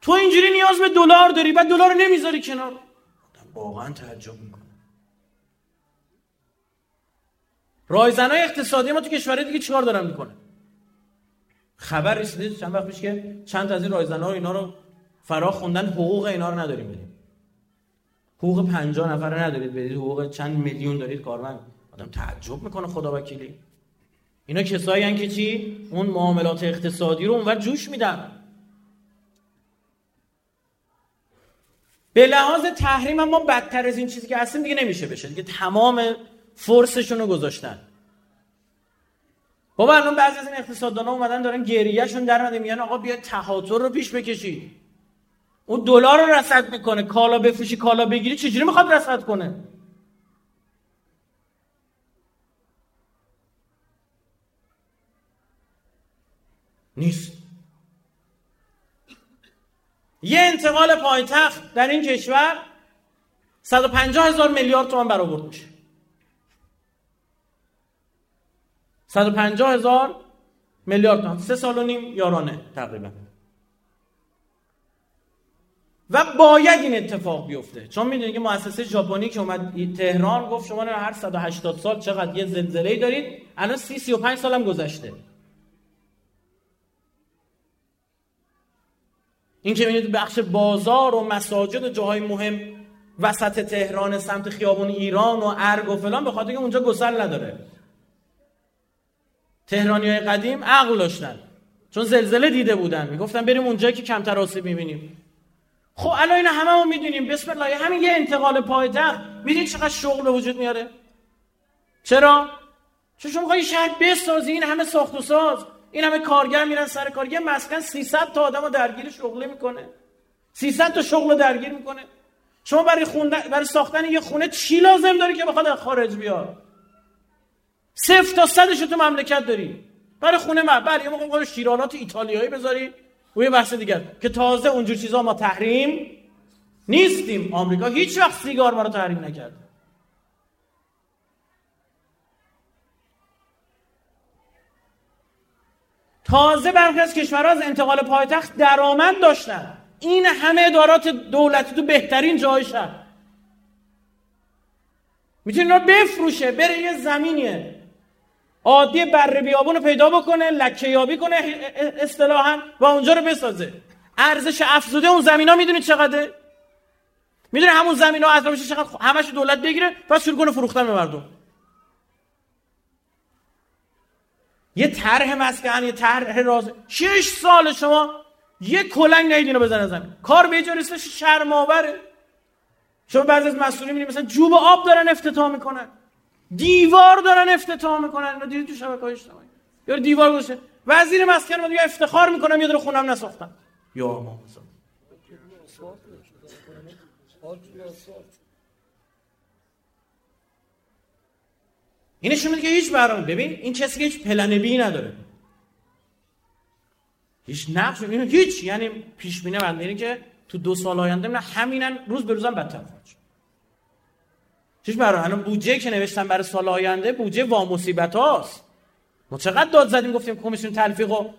تو اینجوری نیاز به دلار داری بعد دلار رو نمی‌ذاری کنار. واقعا تعجب می‌کنه رایزنای اقتصادی ما تو کشورهای دیگه چیکار دارن می‌کنه خبر رسیده چند وقت پیش که چند از این رایزنا رو اینا رو فرا خوندن حقوق اینا رو نداریم بدیم حقوق 50 نفر ندارید بدید حقوق چند میلیون دارید کارمند. آدم تعجب می‌کنه خدا وکیلی. اینا کسایی که چی؟ اون معاملات اقتصادی رو اونور جوش میدن. به لحاظ تحریم هم ما بدتر از این چیزی که هستیم دیگه نمیشه بشه. دیگه تمام فرسشون رو گذاشتن. بابا الان بعضی از این اقتصاددانا اومدن دارن گریهشون در اومده میگن آقا بیا تهاتر رو پیش بکشید اون دلار رو رصد می‌کنه. کالا بفروشی کالا بگیری چجوری می‌خواد رصد کنه؟ نیست. یه انتقال پایتخت در این کشور 150 هزار میلیارد تومان برآورد میشه. 150 هزار میلیارد تومان. سه سال و نیم یارانه تقریبا. و باید این اتفاق بیفته. چون می‌دونید که مؤسسه ژاپنی که اومد تهران گفت شما هر 180 سال چقدر یه زلزله دارید الان 30 35 سالم گذشته. این که می‌بینید بخش بازار و مساجد و جاهای مهم وسط تهران سمت خیابون ایران و ارگ و فلان به خاطر که اونجا گسل نداره. تهرانی های قدیم عقل داشتن. چون زلزله دیده بودن. می‌گفتن بریم اونجا که کمتر آسیب می‌بینیم. خب الان این همه می‌دونیم. بسم الله همین یه انتقال پایتخت. می‌دونید چقدر شغل به وجود میاره؟ چرا؟ چون شما می‌خوای شهر بسازی این همه ساخت و ساز. این همه کارگر میرن سر کار. یه مسکن 300 تا آدم رو درگیر شغله می‌کنه. 300 تا شغل درگیر می‌کنه. شما برای خوندن برای ساختن یه خونه چی لازم داری که بخواد خارج بیاد؟ صفر تا صدش تو مملکت داری. برای خونه ما بله یه موقع شیرانات ایتالیایی بذاری. و یه بحث دیگر. که تازه اونجور چیزا ما تحریم نیستیم. آمریکا هیچ وقت سیگار ما رو تحریم نکرد تازه برخی از کشورها از انتقال پایتخت درآمد داشتن. این همه ادارات دولتی تو بهترین جای شهر می‌تونه رو بفروشه بره یه زمینیه. عادی بر بیابون رو پیدا بکنه لکه یابی کنه اصطلاحا و اونجا رو بسازه. ارزش افزوده اون زمین ها می‌دونید چقدره؟ می‌دونه همون زمین ها اطرافش چقدر همش دولت بگیره پس شروع کنه فروختن به مردم. یه طرح مسکن یه طرح راز. شش سال شما یه کلنگ نهید اینو بزنه زمین. کار به جا رسیدش شرم آوره شما بعضی از مسئولین مثلا جوب آب دارن افتتاح می‌کنن. دیوار دارن افتتاح می‌کنن. اینو دیدید تو شبکه‌های اجتماعی. یا دیوار گذاشته وزیر مسکن دیگه افتخار می‌کنم یه دور خونم نساختم. یا ما این نشون میده که هیچ برنامه ببین این کسی که هیچ پلن بی نداره. هیچ نقش هیچ یعنی پیش بینی بنده اینه که تو دو سال آینده نه همینن روز به روزم بدتر خواهد هیچ برای الان بودجه که نوشتن برای سال آینده؟ بودجه وا مصیبت هاست. ما چقدر داد زدیم گفتیم کمیسیون تلفیق و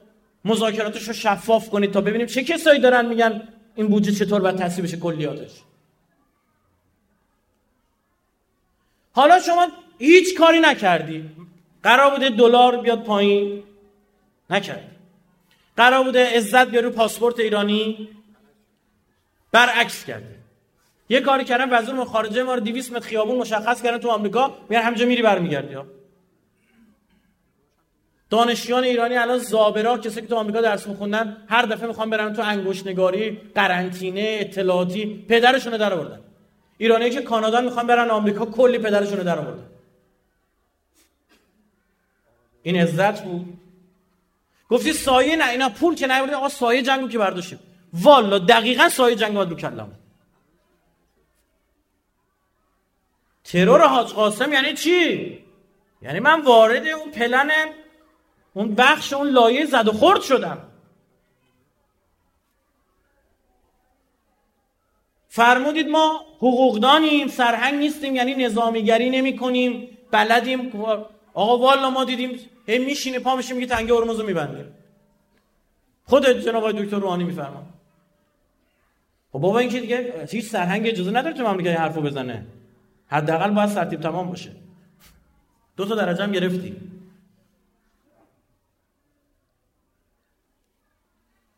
مذاکراتش رو شفاف کنید تا ببینیم چه کسایی دارن میگن این بودجه چطور باید تصویب بشه کلیاتش. حالا شما هیچ کاری نکردی. قرار بوده دلار بیاد پایین؟ نکردی. قرار بوده عزت بیاره پاسپورت ایرانی؟ برعکس کرده یه کاری کردن وزیر خارجه ما رو 200 متر خیابون مشخص کردن تو آمریکا میگن همینجا میری برمیگردی ها. دانشجویان ایرانی الان زابرا کسی که تو آمریکا درس میخوندن هر دفعه می‌خوان برن تو انگشت نگاری قرنطینه اطلاعاتی پدرشون در آوردن ایرانی که کانادا می‌خوان برن آمریکا کلی پدرشون در آوردن این عزت بود. گفتی سایه نه اینا پول که نیوردن آقا سایه جنگو که برداشتیم. والا دقیقا سایه جنگ باید بکلم ترور حاج قاسم؟ یعنی چی؟ یعنی من وارد اون پلن اون بخش اون لایه زد و خورد شدم. فرمودید ما حقوقدانیم سرهنگ نیستیم یعنی نظامیگری نمی کنیم بلدیم. آقا والا ما دیدیم هی میشینه پا میشه میگه تنگه هرمز رو میبندیم. خود جناب دکتر روحانی میفرما خب بابا این که دیگه هیچ سرهنگ اجازه نداره تو مملکت حرفو بزنه. حداقل باید سرتیب تمام باشه. دو تا درجه هم گرفتی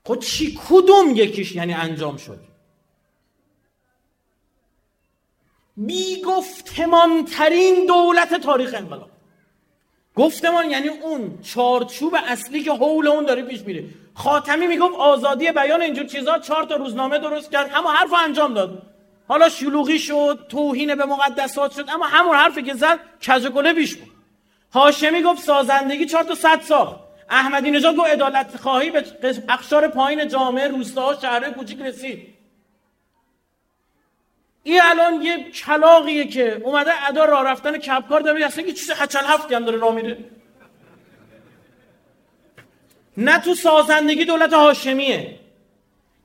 خب چی؟ کدوم یکیش یعنی انجام شد؟ بی گفتمان ترین دولت تاریخ انقلاب. گفتمان یعنی اون چارچوب اصلی که حول اون داره پیش میره. خاتمی می‌گفت آزادی بیان اینجور چیزا چهار تا روزنامه درست کرد اما حرف انجام داد. حالا شلوغی شد توهین به مقدسات شد اما همون حرفی که زد کج گله بیش بود. هاشمی گفت سازندگی چهار تا صد ساخت احمدی نژاد گفت عدالت خواهی به اقشار پایین جامعه روستاها شهرهای کوچیک رسید. این الان یه کلاقیه که اومده ادا راه رفتن کپکار داره اصلا که چیز هچل هفتی هم داره راه میره. نه تو سازندگی دولت هاشمیه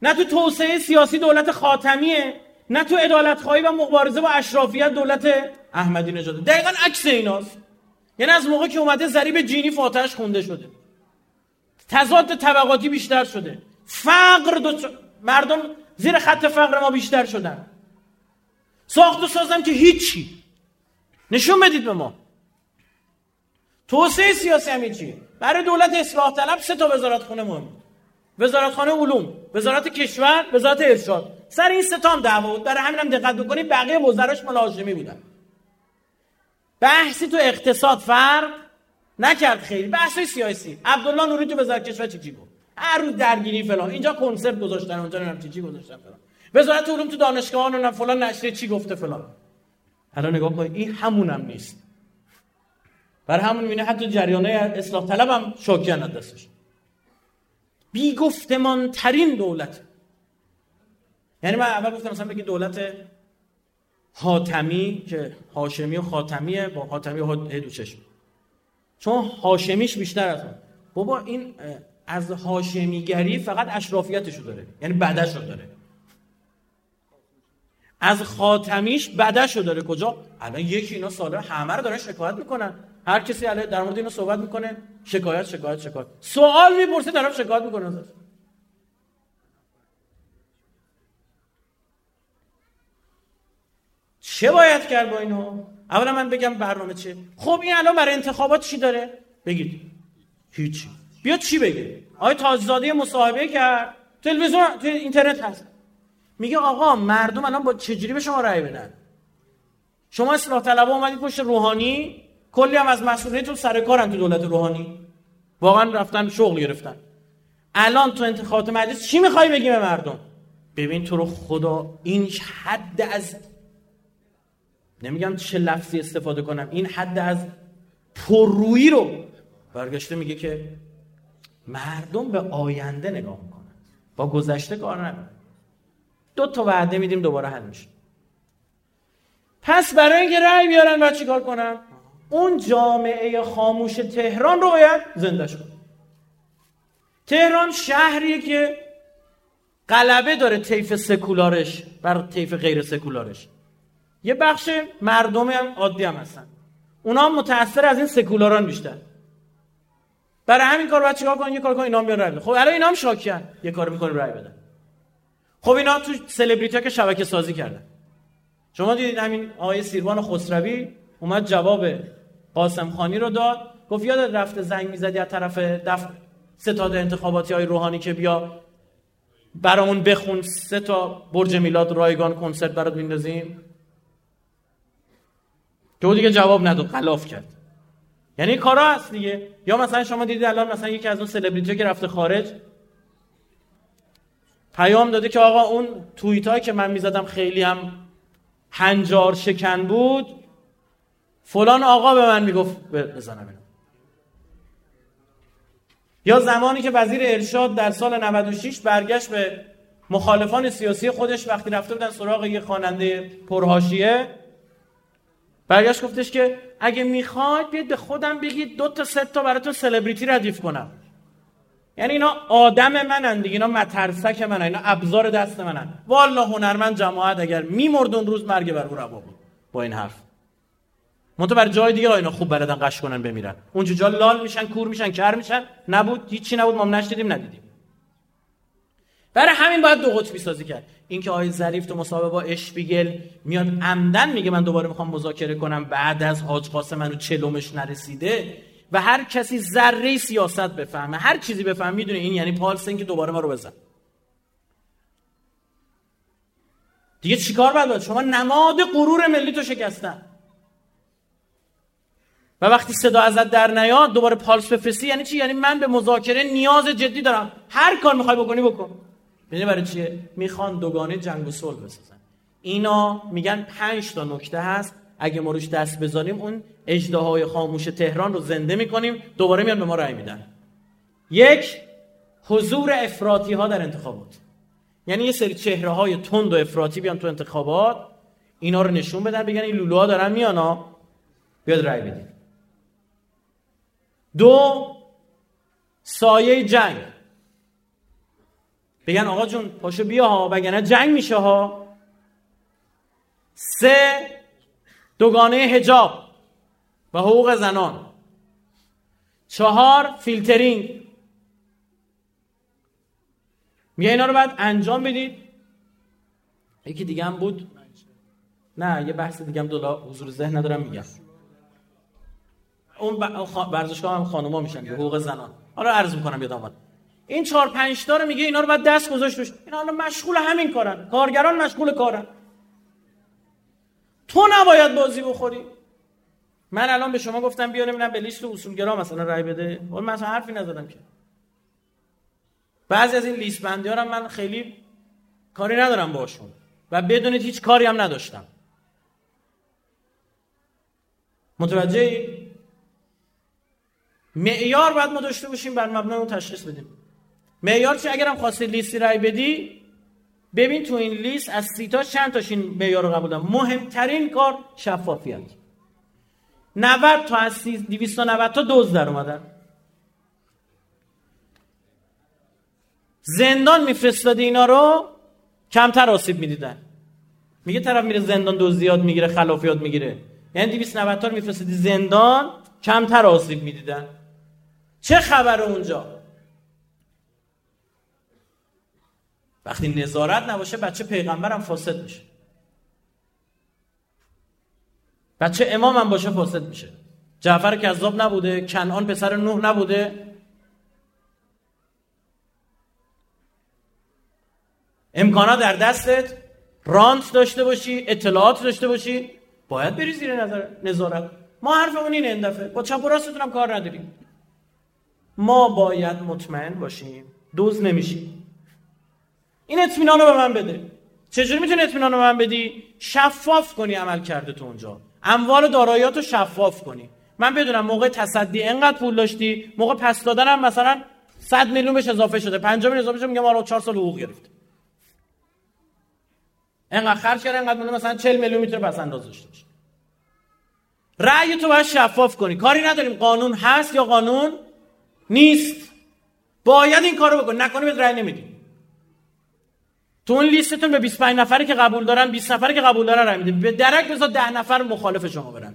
نه تو توسعه سیاسی دولت خاتمیه. نه تو عدالت خواهی و مبارزه با اشرافیت دولت احمدی نژاد. دقیقا عکس ایناست. یعنی از موقع که اومده ضریب جینی فاتحش خونده شده. تضاد طبقاتی بیشتر شده. فقر دو مردم زیر خط فقر ما بیشتر شدن. ساخت و سازم که هیچی. نشون بدید به ما. توسعه سیاسی هم چی برای دولت اصلاح طلب سه تا وزارت خونه مهم. وزارتخانه علوم وزارت کشور وزارت ارشاد. سر این سه تا هم دعوا بود. برای همین هم دقت بکنید بقیه وزراش مال هاشمی بودن. بحثی تو اقتصاد فرق نکرد خیلی. بحثی سیاسی. عبدالله نوری تو وزارت کشور چی چی گفت؟ هر روز درگیری فلان. اینجا کنسرت گذاشتن اونجا نمی‌دونم چی گذاشتن فلان. وزارت علوم تو دانشگاه نه فلان نشریه چی گفته فلان؟ الان نگاه کنید این همونم نیست. بر همون می‌بینه حتی جریانه اصلاح طلب هم شوکیان بی گفتمان ترین دولت. یعنی من اول گفتم مثلا بگی دولت حاتمی که هاشمی و خاتمیه با حاتمی و هدو چشم. چون هاشمیش بیشتر از بابا این از هاشمیگری فقط اشرافیتشو داره. یعنی بدشو داره. از خاتمیش بدشو داره. کجا؟ الان یکی اینا ساله همه رو دارن شکایت می‌کنن. هر کسی الان در مورد اینو صحبت می‌کنه. شکایت شکایت شکایت. سوال می‌پرسه طرف شکایت می‌کنه ازش. چه باید کرد با اینو؟ اولا من بگم برنامه چه خب این الان برای انتخابات چی داره؟ بگید. هیچی بیا چی بگه آقای تاجزاده مصاحبه کرد. تلویزیون تو اینترنت هست. میگه آقا مردم الان با چجوری به شما رأی بدن؟ شما اصلاح طلبه اومدید پشت روحانی؟ کلی هم از مسئولیتون سر کارن تو دولت روحانی. واقعا رفتن شغل گرفتن. الان تو انتخابات مجلس چی می‌خوای بگی به مردم؟ ببین تو رو خدا این حد از نمیگم چه لفظی استفاده کنم. این حد از پررویی رو برگشته میگه که مردم به آینده نگاه می‌کنن. با گذشته کار نمی‌کنن دو تا وعده میدیم دوباره حل میشه. پس برای اینکه رأی بیارن باید چیکار کنن اون جامعه خاموش تهران رو باید زنده شد تهران شهریه که غلبه داره طیف سکولارش بر طیف غیر سکولارش. یه بخش مردم هم عادی هم هستن. اونا هم متاثر از این سکولاران بیشتر. برای همین کار باید چیکار کنن؟ یه کار کن اینا هم بیان رای خب الان اینا هم شاکیان. یه کار می‌کنیم رای بدن. خب اینا تو سلبریتی که شبکه سازی کردن. شما دیدید همین آقای سیروان خسروی اومد جواب قاسم خانی رو داد. گفت یاد رفته زنگ می‌زدی از طرف دف ستاد انتخاباتی های روحانی که بیا برامون بخون. سه تا برج میلاد رایگان کنسرت برات میندازیم. تو دیگه جواب نداد خلاف کرد. یعنی کارا هست دیگه. یا مثلا شما دیدید الان مثلا یکی از اون سلبریتی که رفته خارج پیام داده که آقا اون توییت که من می‌زدم خیلی هم هنجار شکن بود. فلان آقا به من می‌گفت بزنم اینو. یا زمانی که وزیر ارشاد در سال 96 برگشت به مخالفان سیاسی خودش وقتی رفته بودن سراغ یه خواننده پرهاشیه برگشت گفتش که اگه می‌خواید بیاید به خودم بگید دو تا سه تا براتون سلبریتی ردیف کنم. یعنی اینا آدم منن دیگه اینا مترسک منن اینا ابزار دست منن. والا هنرمند جماعت اگر میمرد اون روز مرگ بر او روا بود. با این حرف. منتها بر جای دیگه اینا خوب بلدن قش کنن بمیرن. اونجا جا لال میشن کور میشن کر میشن. نبود هیچی نبود ما نشدیدیم ندیدیم. برای همین باید دو قطبی سازی کرد. اینکه آقای ظریف تو مسابقه با اشپیگل میاد عمدن میگه من دوباره می‌خوام مذاکره کنم بعد از حاج قاسم منو چلومش نرسیده و هر کسی ذره سیاست بفهمه هر چیزی بفهمه می‌دونه این یعنی پالسن که دوباره ما رو بزن. دیگه چیکار باید؟ شما نماد غرور ملی تو شکستن. و وقتی صدا ازت در نیاد دوباره پالس بفرستی یعنی چی؟ یعنی من به مذاکره نیاز جدی دارم. هر کار می‌خوای بکنی بکن. ببین برای چیه؟ می‌خوان دوگانه جنگ و صلح بسازن. اینا میگن پنج تا نکته هست. اگه ما روش دست بذاریم اون اجدهای خاموش تهران رو زنده می‌کنیم دوباره میان به ما رأی میدن. یک حضور افراطی ها در انتخابات. یعنی یه سری چهره های تند و افراطی بیان تو انتخابات. اینا رو نشون بدن بگن این لولوها دارن میان ها. بیاد رأی بدید دو سایه جنگ. بگن آقا جون پاشو بیا ها وگرنه جنگ میشه ها. سه دوگانه هجاب و حقوق زنان. چهار فیلترینگ. میگه اینا رو باید انجام بدید. یکی دیگه هم بود. نه یه بحث دیگه هم دولا حضور ذهن ندارم میگم. اون ورزشگاه هم خانوما میشن که حقوق زنان. حالا عرض می‌کنم یادم آمد این چهار پنج تا رو میگه اینا رو باید دست گذاشت روش. اینا حالا مشغول همین کارن. کارگران مشغول کارن. تو نباید بازی بخوری. من الان به شما گفتم بیا نمی‌دونم به لیست اصولگرا مثلا رای بده. اون مثلا حرفی نزدم که. بعضی از این لیست بندی ها من خیلی کاری ندارم باشون. و بدونید هیچ کاری هم نداشتم. متوجه معیار باید ما داشته باشیم بر مبنای اون تشخیص بدیم. معیار چی؟ اگرم خواستی لیستی رای بدی ببین تو این لیست از سیتا چند تاش این معیار رو قبول مهمترین کار شفافیت. 90 تا از 290 تا دوز در اومدن. زندان میفرستاده اینا رو کمتر آسیب می‌دیدن. میگه طرف میره زندان دوز زیاد می‌گیره خلافیات می‌گیره. یعنی 290 تا رو میفرستادی زندان کمتر آسیب می‌دیدن. چه خبر اونجا؟ وقتی نظارت نباشه بچه پیغمبرم فاسد میشه. بچه امام هم باشه فاسد میشه. جعفر کذاب نبوده کنعان پسر نوح نبوده. امکانات در دستت رانت داشته باشی اطلاعات داشته باشی. باید بری زیر نظارت. ما حرفمون اینه این دفعه. با چپ و راستتون کار نداریم. ما باید مطمئن باشیم. دوز نمیشیم. این اطمینان رو به من بده. چجوری می‌تونی اطمینان رو به من بدی؟ شفاف کنی عمل کرده تو اونجا. اموال داراییات رو شفاف کنی. من بدونم موقع تصدی انقدر پول داشتی موقع پس دادن هم مثلا 100 میلیون بهش اضافه شده. 50 میلیون اضافه شده میگم ما 4 سال حقوق گرفت. انقدر خرج کرد انقدر مثلا 40 میلیون می‌تونه پس انداز داشته باشه. رأی تو باید شفاف کنی. کاری نداریم. قانون هست یا قانون؟ نیست. باید این کارو بکن نکنی به رأی نمیدیم. تو اون لیستتون به 25 نفری که قبول دارن 20 نفری که قبول دارن رای می‌دید به درک بذار 10 نفر مخالف شما برن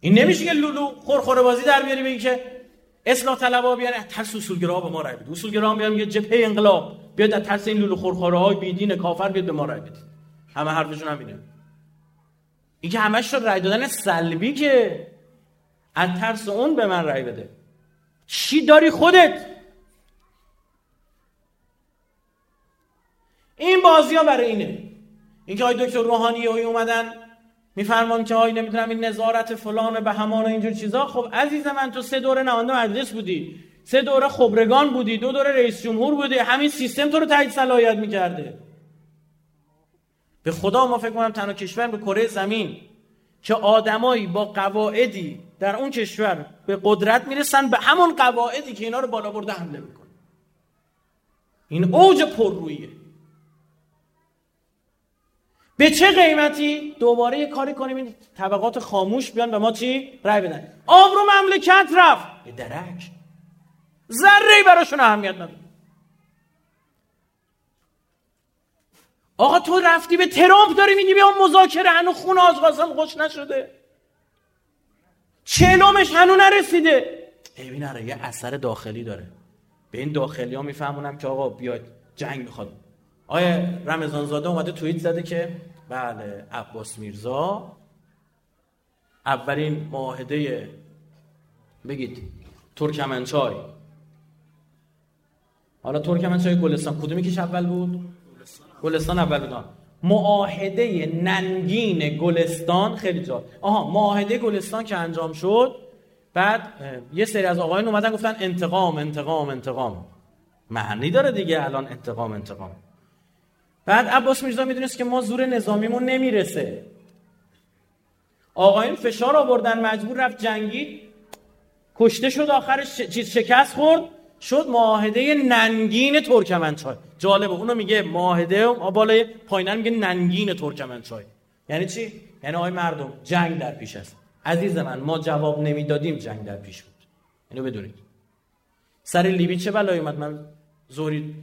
این نمیشه که لولو خورخوره بازی در بیاری بگی که اصلاح طلبا بیان ترس اصولگرا به ما رای بدید. اصولگرا بیان میگه جبهه انقلاب. بیاد از ترس این لولو خورخوره های بیدین کافر بیاد به ما رای بدید. همه حرفشون همینه. این که همش رای دادن سلبی که از ترس اون به من رای بده. چی داری خودت؟ این بازی ها برای اینه. اینکه آقای دکتر روحانی اومدن میفرمان که آی نمی‌دونم این نظارت فلان به همان و اینجور چیزا. خب عزیز من تو سه دوره نماینده مجلس بودی. سه دوره خبرگان بودی. دو دوره رئیس جمهور بودی. همین سیستم تو رو تایید صلاحیت می‌کرده. به خدا ما فکر کنم تنها کشور به کره زمین که آدمایی با قواعدی در اون کشور به قدرت می‌رسن به همون قواعدی که اینا رو بالا برده حمله می‌کنه این اوج پرروییه. به چه قیمتی؟ دوباره یه کاری کنیم این طبقات خاموش بیان به ما چی؟ رای بدن. آب رو مملکت رفت. به درک. ذره براشون اهمیت نداره. آقا تو رفتی به ترامپ داری میگی بیا مذاکره هنو خون آز قاسم خوش نشده. چلومش هنو نرسیده؟ ببین آره یه اثر داخلی داره. به این داخلی ها میفهمونم که آقا بیاید جنگ می‌خواد. آیا رمضان زاده اومده توییت زده که بله عباس میرزا اولین معاهده بگید ترکمنچای. حالا ترکمنچای گلستان کدومی که اول بود؟ گلستان اول بود. معاهده ننگین گلستان. خیلی جا. آها معاهده گلستان که انجام شد بعد یه سری از آقایان اومدن گفتن انتقام انتقام انتقام. معنی داره دیگه الان انتقام انتقام. بعد عباس میرزا می‌دونست که ما زور نظامیمون نمی‌رسه. آقایون فشار آوردن مجبور رفت جنگید. کشته شد آخرش چیز شکست خورد. شد معاهده ننگین ترکمنچای جالبه اونو میگه معاهده بالای پایینن میگه ننگین ترکمنچای یعنی چی؟ یعنی آقای مردم جنگ در پیش است. عزیز من ما جواب نمی‌دادیم جنگ در پیش بود. اینو بدونید. سر لیبی چه بلایی اومد؟ من زوری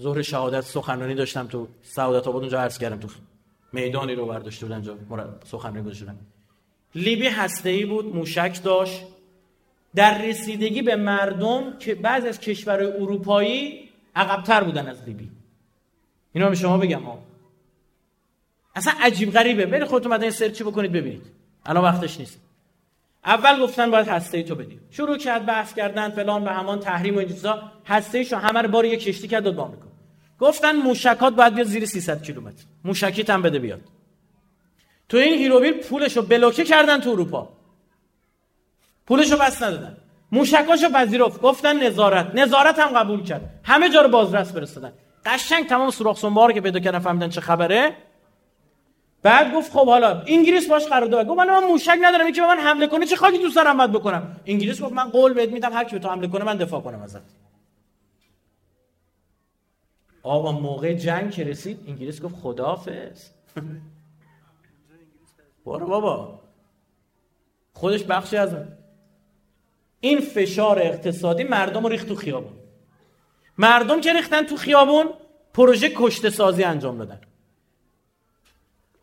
ظهر شهادت سخنرانی داشتم تو سعادت آباد اونجا عرض کردم تو میدانی رو برداشته بودن اونجا سخنرانی گذاشتن لیبی هسته بود موشک داشت. در رسیدگی به مردم که بعض از کشورهای اروپایی عقبتر بودن از لیبی. اینا به شما بگم ها اصلا عجیب غریبه. برید خودتون مدن سرچی بکنید ببینید. الان وقتش نیست. اول گفتن باید هسته تو بدیم. شروع کرد بحث کردن فلان به همان تحریم و این چیزا. هسته ایشو همه رو بار یک کشتی کرد داد آمریکا. گفتن موشکات باید بیاد زیر 300 کیلومتر. موشکیت هم بده بیاد. تو این هیروویل پولشو بلوکه کردن تو اروپا. پولشو بس ندادن. موشکاشو پذیرفت. گفتن نظارت. نظارت هم قبول کرد. همه جا رو بازرس فرستادن. قشنگ تمام سوراخ سنبار که پیدا کردن فهمیدن چه خبره. بعد گفت خب حالا انگلیس باش قرارداد گفت من من موشک ندارم. یکی به من حمله کنه چه خاکی دوست دارم باید بکنم؟ انگلیس گفت من قول بهت میدم هر کی به تو حمله کنه من دفاع کنم ازت. آقا موقع جنگ که رسید انگلیس گفت خداحافظ. برو بابا. خودش بخشی از این فشار اقتصادی مردم رو ریخت تو خیابون. مردم که ریختن تو خیابون پروژه کشته سازی انجام دادن.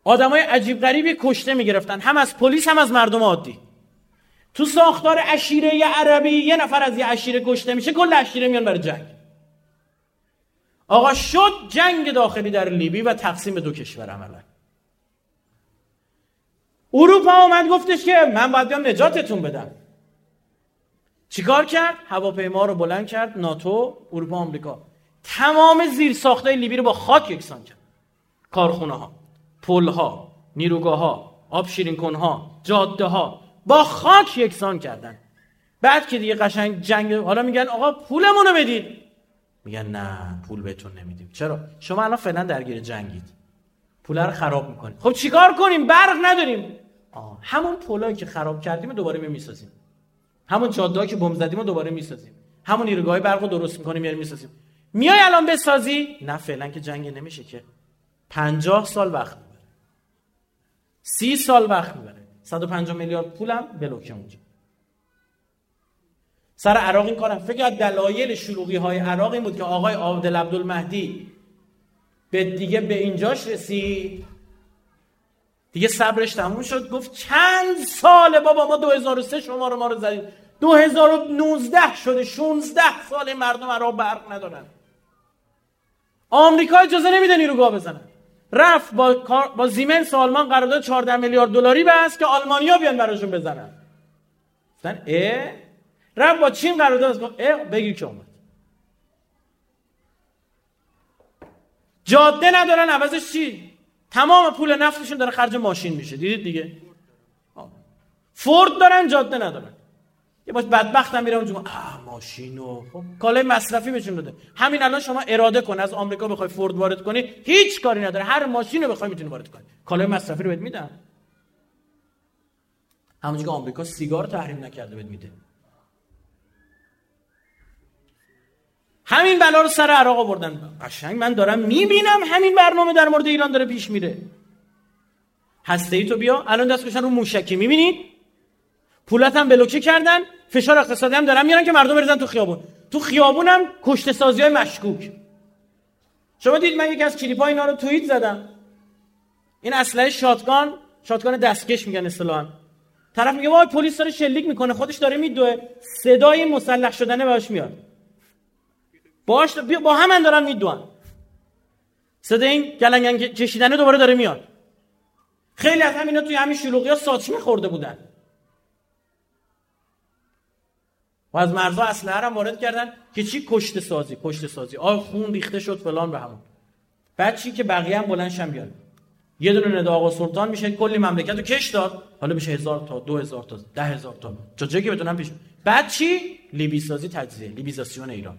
آدمای عجیب غریبی کشته می‌گرفتن. هم از پلیس هم از مردم عادی. تو ساختار اشیره عربی یه نفر از یه اشیره کشته میشه کل اشیره میان برای جنگ. آقا شد جنگ داخلی در لیبی و تقسیم دو کشور عملا. اروپا آمد گفتش که من باید بیام نجاتتون بدم. چیکار کرد؟ هواپیما رو بلند کرد ناتو اروپا آمریکا. تمام زیر ساخته لیبی رو با خاک یکسان کرد. کارخونه ها پل ها نیروگاه ها آب شیرین کن ها جاده ها با خاک یکسان کردن. بعد که دیگه قشنگ جنگ حالا میگن آقا پولمون رو بدید میگن نه پول بهتون نمیدیم. چرا؟ شما الان فعلا درگیر جنگید. پول رو خراب می‌کنید. خب چیکار کنیم؟ برق نداریم. آه. همون پولایی که خراب کردیم دوباره می‌سازیم همون جاده که بم زدیم دوباره می‌سازیم. همون نیروگاه برق رو درست می‌کنیم یعنی می‌سازیم. میای الان بسازی؟ نه فعلا که جنگ نمیشه که. 50 سال وقت می‌بره. 30 سال وقت می‌بره. 150 میلیارد پولم بلوکه اونجا. سر عراق این کارم. فکر دلایل شلوغی های عراق این بود که آقای عادل عبدالمهدی به دیگه به اینجاش رسید. دیگه صبرش تموم شد. گفت چند ساله بابا ما 2003 شما رو ما رو زدید. 2019 شده 16 سال مردم عراق برق ندارن. آمریکا اجازه نمیده نیروگاه بزنن. رفت با, با زیمنس آلمان قرارداد 14 میلیارد دلاری بست که آلمانیا بیان براشون بزنن. گفتن اه؟ رفت با چین قرارداد اه بگیر که اومد جاده ندارن عوضش چی؟ تمام پول نفتشون داره خرج ماشین میشه. دیدید دیگه؟ فورد دارن جاده ندارن. یه باش بدبختم میره اونجا. آه ماشین و خب کالای مصرفی بهشون داده. همین الان شما اراده کن از آمریکا بخوای فورد وارد کنی هیچ کاری نداره. هر ماشین رو بخوای می‌تونی وارد کنی. کالای مصرفی رو بهت میدن. همونجوری که آمریکا سیگار تحریم نکرده بهت میده. همین بلا رو سر عراق آوردن. قشنگ من دارم می‌بینم همین برنامه در مورد ایران داره پیش میره. هسته ای تو بیا. الان دست رو موشکی می‌بینید پولت هم بلوکه کردن. فشار اقتصادی هم دارن میارن که مردم بریزن تو خیابون. تو خیابون هم کشته سازی های مشکوک. شما دید من یکی از کلیپ اینا رو توییت زدم. این اسلحه شاتگان شاتگان دستکش میگن اصطلاحا. طرف میگه وای پلیس داره شلیک می‌کنه خودش داره میدوه. صدای مسلح شدنه بهش میاد. باش با همن دارن میدوان. صدای این گلنگن کشیدنه دوباره داره میاد. خیلی از همینا توی همین شلوغی ها ساتش خورده بودن. و از مرزا اسلحه هم وارد کردن که چی؟ کشته سازی کشته سازی. آه خون ریخته شد فلان به همون. بعد چی که بقیه هم بلندشن بیان. یه دونه ندا آقا سلطان میشه کلی مملکت رو کش داد. حالا میشه هزار تا دو هزار تا ده هزار تا. تا جایی که بتونن پیش. بعد چی؟ لیبی تجزیه لیبیزاسیون ایران.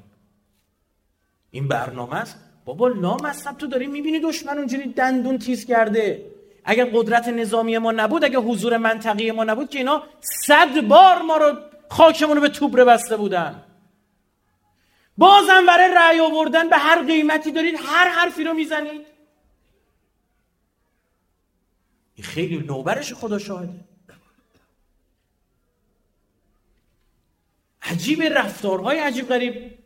این برنامه است؟ بابا لامصب تو داری می‌بینی دشمن اونجوری دندون تیز کرده. اگر قدرت نظامی ما نبود اگر حضور منطقی ما نبود که اینا صد بار ما رو خاکمون رو به توبره بسته بودن. بازم برای رأی آوردن به هر قیمتی دارید هر حرفی رو می‌زنید. این خیلی نوبرش خدا شاهده. عجیب رفتارهای عجیب غریب.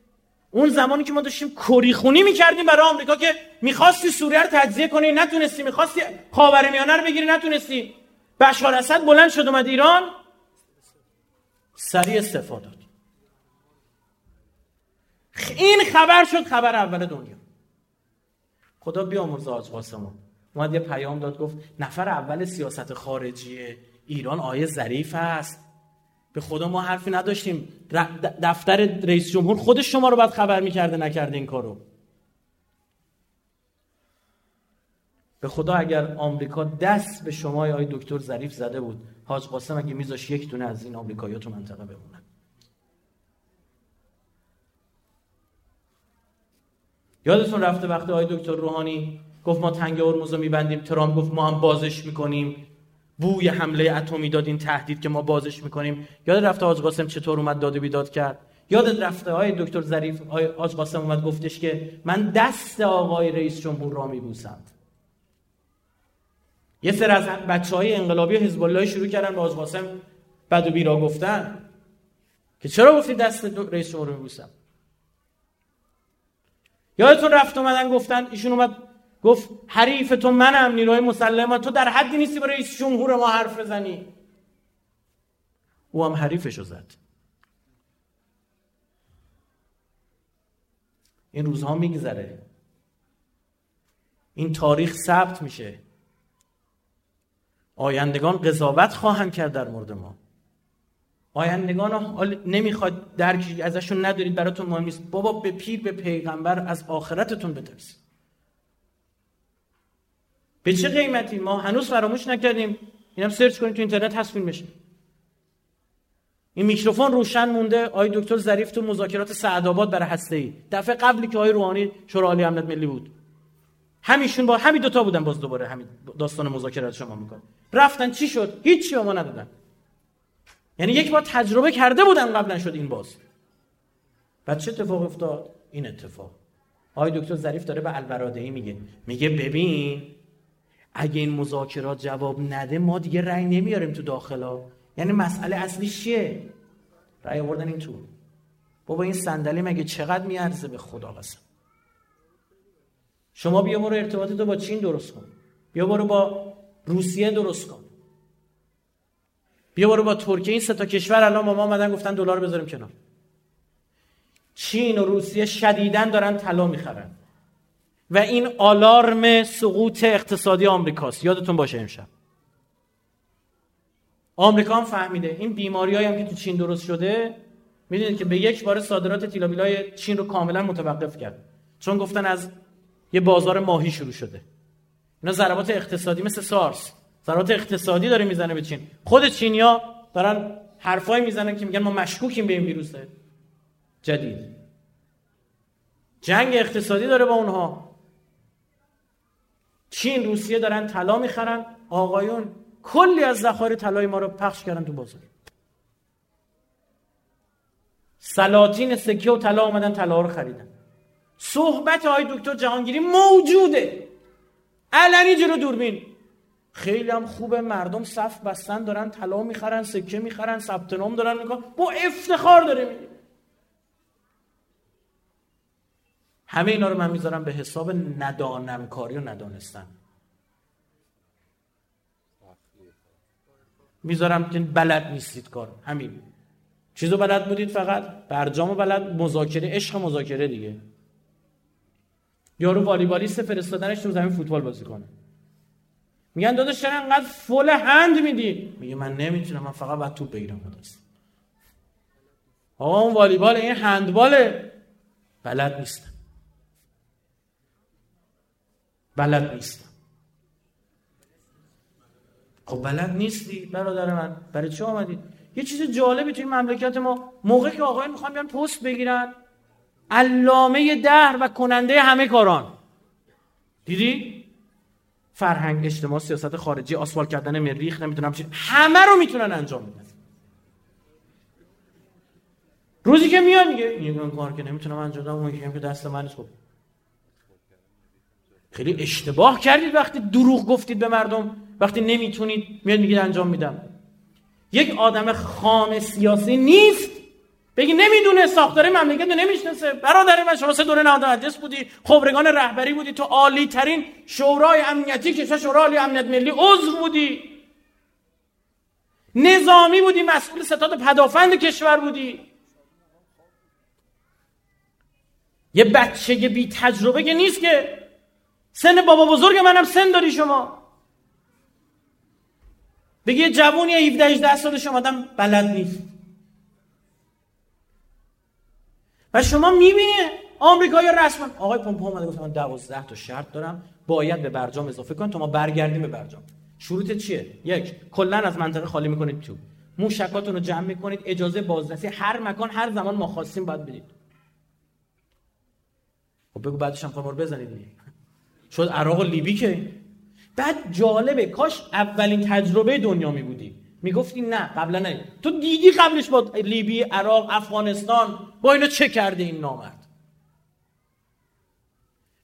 اون زمانی که ما داشتیم کری خونی می‌کردیم برای آمریکا که می‌خواستی سوریه رو تجزیه کنی نتونستی. می‌خواستی خاورمیانه رو بگیری نتونستی. بشار اسد بلند شد اومد ایران. سریع استفاده داد. این خبر شد خبر اول دنیا. خدا بیامرزه آج قاسمون اومد یه پیام داد گفت نفر اول سیاست خارجی ایران آیه ظریف است. به خدا ما حرفی نداشتیم. دفتر رئیس جمهور خودش شما رو باید خبر می‌کرده نکرده این کارو. به خدا اگر آمریکا دست به شما آی دکتر ظریف زده بود حاج قاسم اگه میذاش یک دونه از این آمریکایی‌ها تو منطقه بمونن یادتون رفته وقتی آقای دکتر روحانی گفت ما تنگ ارموز رو میبندیم ترامپ گفت ما هم بازش می‌کنیم. بوی حمله اتمی داد این تهدید که ما بازش می‌کنیم. یاد رفته حاج قاسم چطور اومد داد و بیداد کرد؟ یادت رفته های دکتر ظریف حاج قاسم اومد گفتش که من دست آقای رئیس جمهور را میبوسم. یه سر از بچه های انقلابی حزب الله شروع کردن به حاج قاسم بد و بیرا گفتن. که چرا گفتی دست رئیس جمهور رو میبوسم؟ یادتون رفت اومدن گفتن ایشون اومد گفت حریف تو منم نیروی مسلح تو در حدی نیستی برای رئیس جمهور ما حرف بزنی. او هم حریفشو زد. این روزها میگذره. این تاریخ ثبت میشه. آیندگان قضاوت خواهند کرد در مورد ما. آیندگان نمی‌خواد درکی ازشون ندارید براتون مهم نیست. بابا به پیر به پیغمبر از آخرتتون بترسید. به چه قیمتی؟ ما هنوز فراموش نکردیم. اینم سرچ کنید تو اینترنت هست فیلمش. این میکروفون روشن مونده. آقای دکتر ظریف تو مذاکرات سعدآباد برای هسته ای دفعه قبلی که آقای روحانی شورای امنیت ملی بود. همیشون با همین دوتا بودن باز دوباره همین داستان مذاکرات شما میکن رفتن چی شد؟ هیچی ما ندادن. یعنی یک بار تجربه کرده بودن قبلا شد این باز. بعد چه اتفاق افتاد؟ این اتفاق. آقای دکتر ظریف داره به البرادعی میگه. میگه ببین اگه این مذاکرات جواب نده ما دیگه رأی نمیاریم تو داخلا. یعنی مسئله اصلی چیه؟ رأی آوردن این تو. بابا این صندلی مگه چقدر میارزه به خدا قسم؟ شما بیا برو ارتباطت با چین درست کن. بیا برو با روسیه درست کن. بیا برو با ترکیه. این سه تا کشور الان ما آمدن گفتن دلار بذاریم کنار. چین و روسیه شدیدن دارن طلا می‌خرن. و این آلارم سقوط اقتصادی آمریکاست. یادتون باشه امشب. آمریکا هم فهمیده. این بیماری هم که تو چین درست شده می‌دونید که به یک بار صادرات تیلابیلای چین رو کاملا متوقف کرد. چون گفتن از یه بازار ماهی شروع شده. اینا ضربات اقتصادی مثل سارس. ضربات اقتصادی داره می‌زنه به چین. خود چینیا دارن حرفایی می‌زنن که میگن ما مشکوکیم به این ویروس جدید. جنگ اقتصادی داره با اونها. چین روسیه دارن طلا می‌خرن. آقایون کلی از ذخایر طلای ما رو پخش کردن تو بازار. سلاطین سکه و طلا اومدن طلا رو خریدن. صحبت های دکتر جهانگیری موجوده. علنی جلو دوربین. خیلی هم خوبه مردم صف بستن دارن طلا می‌خرن سکه می‌خرن ثبت نام دارن می‌کنن. با افتخار داره میگه. همه اینا رو من می‌ذارم به حساب ندانمکاری و ندانستن. می‌ذارم که بلد نیستید کار. همین. چیزو بلد بودید فقط؟ برجام بلد مذاکره عشق مذاکره دیگه. یارو والیبالیست فرستادنش تو زمین فوتبال بازی کنه. میگن داداش چرا انقدر فول هند میدی؟ میگه من نمی‌تونم من فقط باید توپ بگیرم خداست آقا اون والیبال این هندباله. بلد نیستم. بلد نیستم. خب بلد نیستی برادر من. برای چه آمدی؟ یه چیز جالبی توی مملکت ما. موقع که آقای می‌خوان بیان پست بگیرن. علامه در و کننده همه کاران. دیدی؟ فرهنگ اجتماع سیاست خارجی آسفال کردن مریخ نمی‌تونم چی همه رو می‌تونن انجام بدن. روزی که میاد میگه این کار که نمی‌تونم انجام بدم اون که دست من نیست خب. خیلی اشتباه کردید وقتی دروغ گفتید به مردم وقتی نمی‌تونید میاد میگید انجام میدم. یک آدم خام سیاسی نیست بگی نمی‌دونه ساختار مملکت رو نمی‌شناسه. برادر من شما سه دوره مجلس بودی خبرگان رهبری بودی تو عالی ترین شورای امنیتی که شورای عالی امنیت ملی عضو بودی. نظامی بودی مسئول ستاد پدافند کشور بودی. یه بچه بی تجربه که نیست که. سن بابا بزرگ منم سن داری شما. بگی یه جوونی 17 18 سال شما آدم بلد نیست. و شما می‌بینید آمریکایی رسما آقای پومپو اومده گفت من 12 تا شرط دارم باید به برجام اضافه کن تا ما برگردیم به برجام. شروط چیه؟ یک کلا از منطقه خالی می‌کنید تو. موشکاتون رو جمع می‌کنید اجازه بازرسی هر مکان هر زمان ما خواستیم باید بدید. خب بگو بعدش هم خمار بزنید شد عراق و لیبی که؟ بعد جالبه کاش اولین تجربه دنیا می بودی می‌گفتی نه قبلا نه. تو دیدی قبلش با لیبی عراق افغانستان با اینا چه کرده این نامرد؟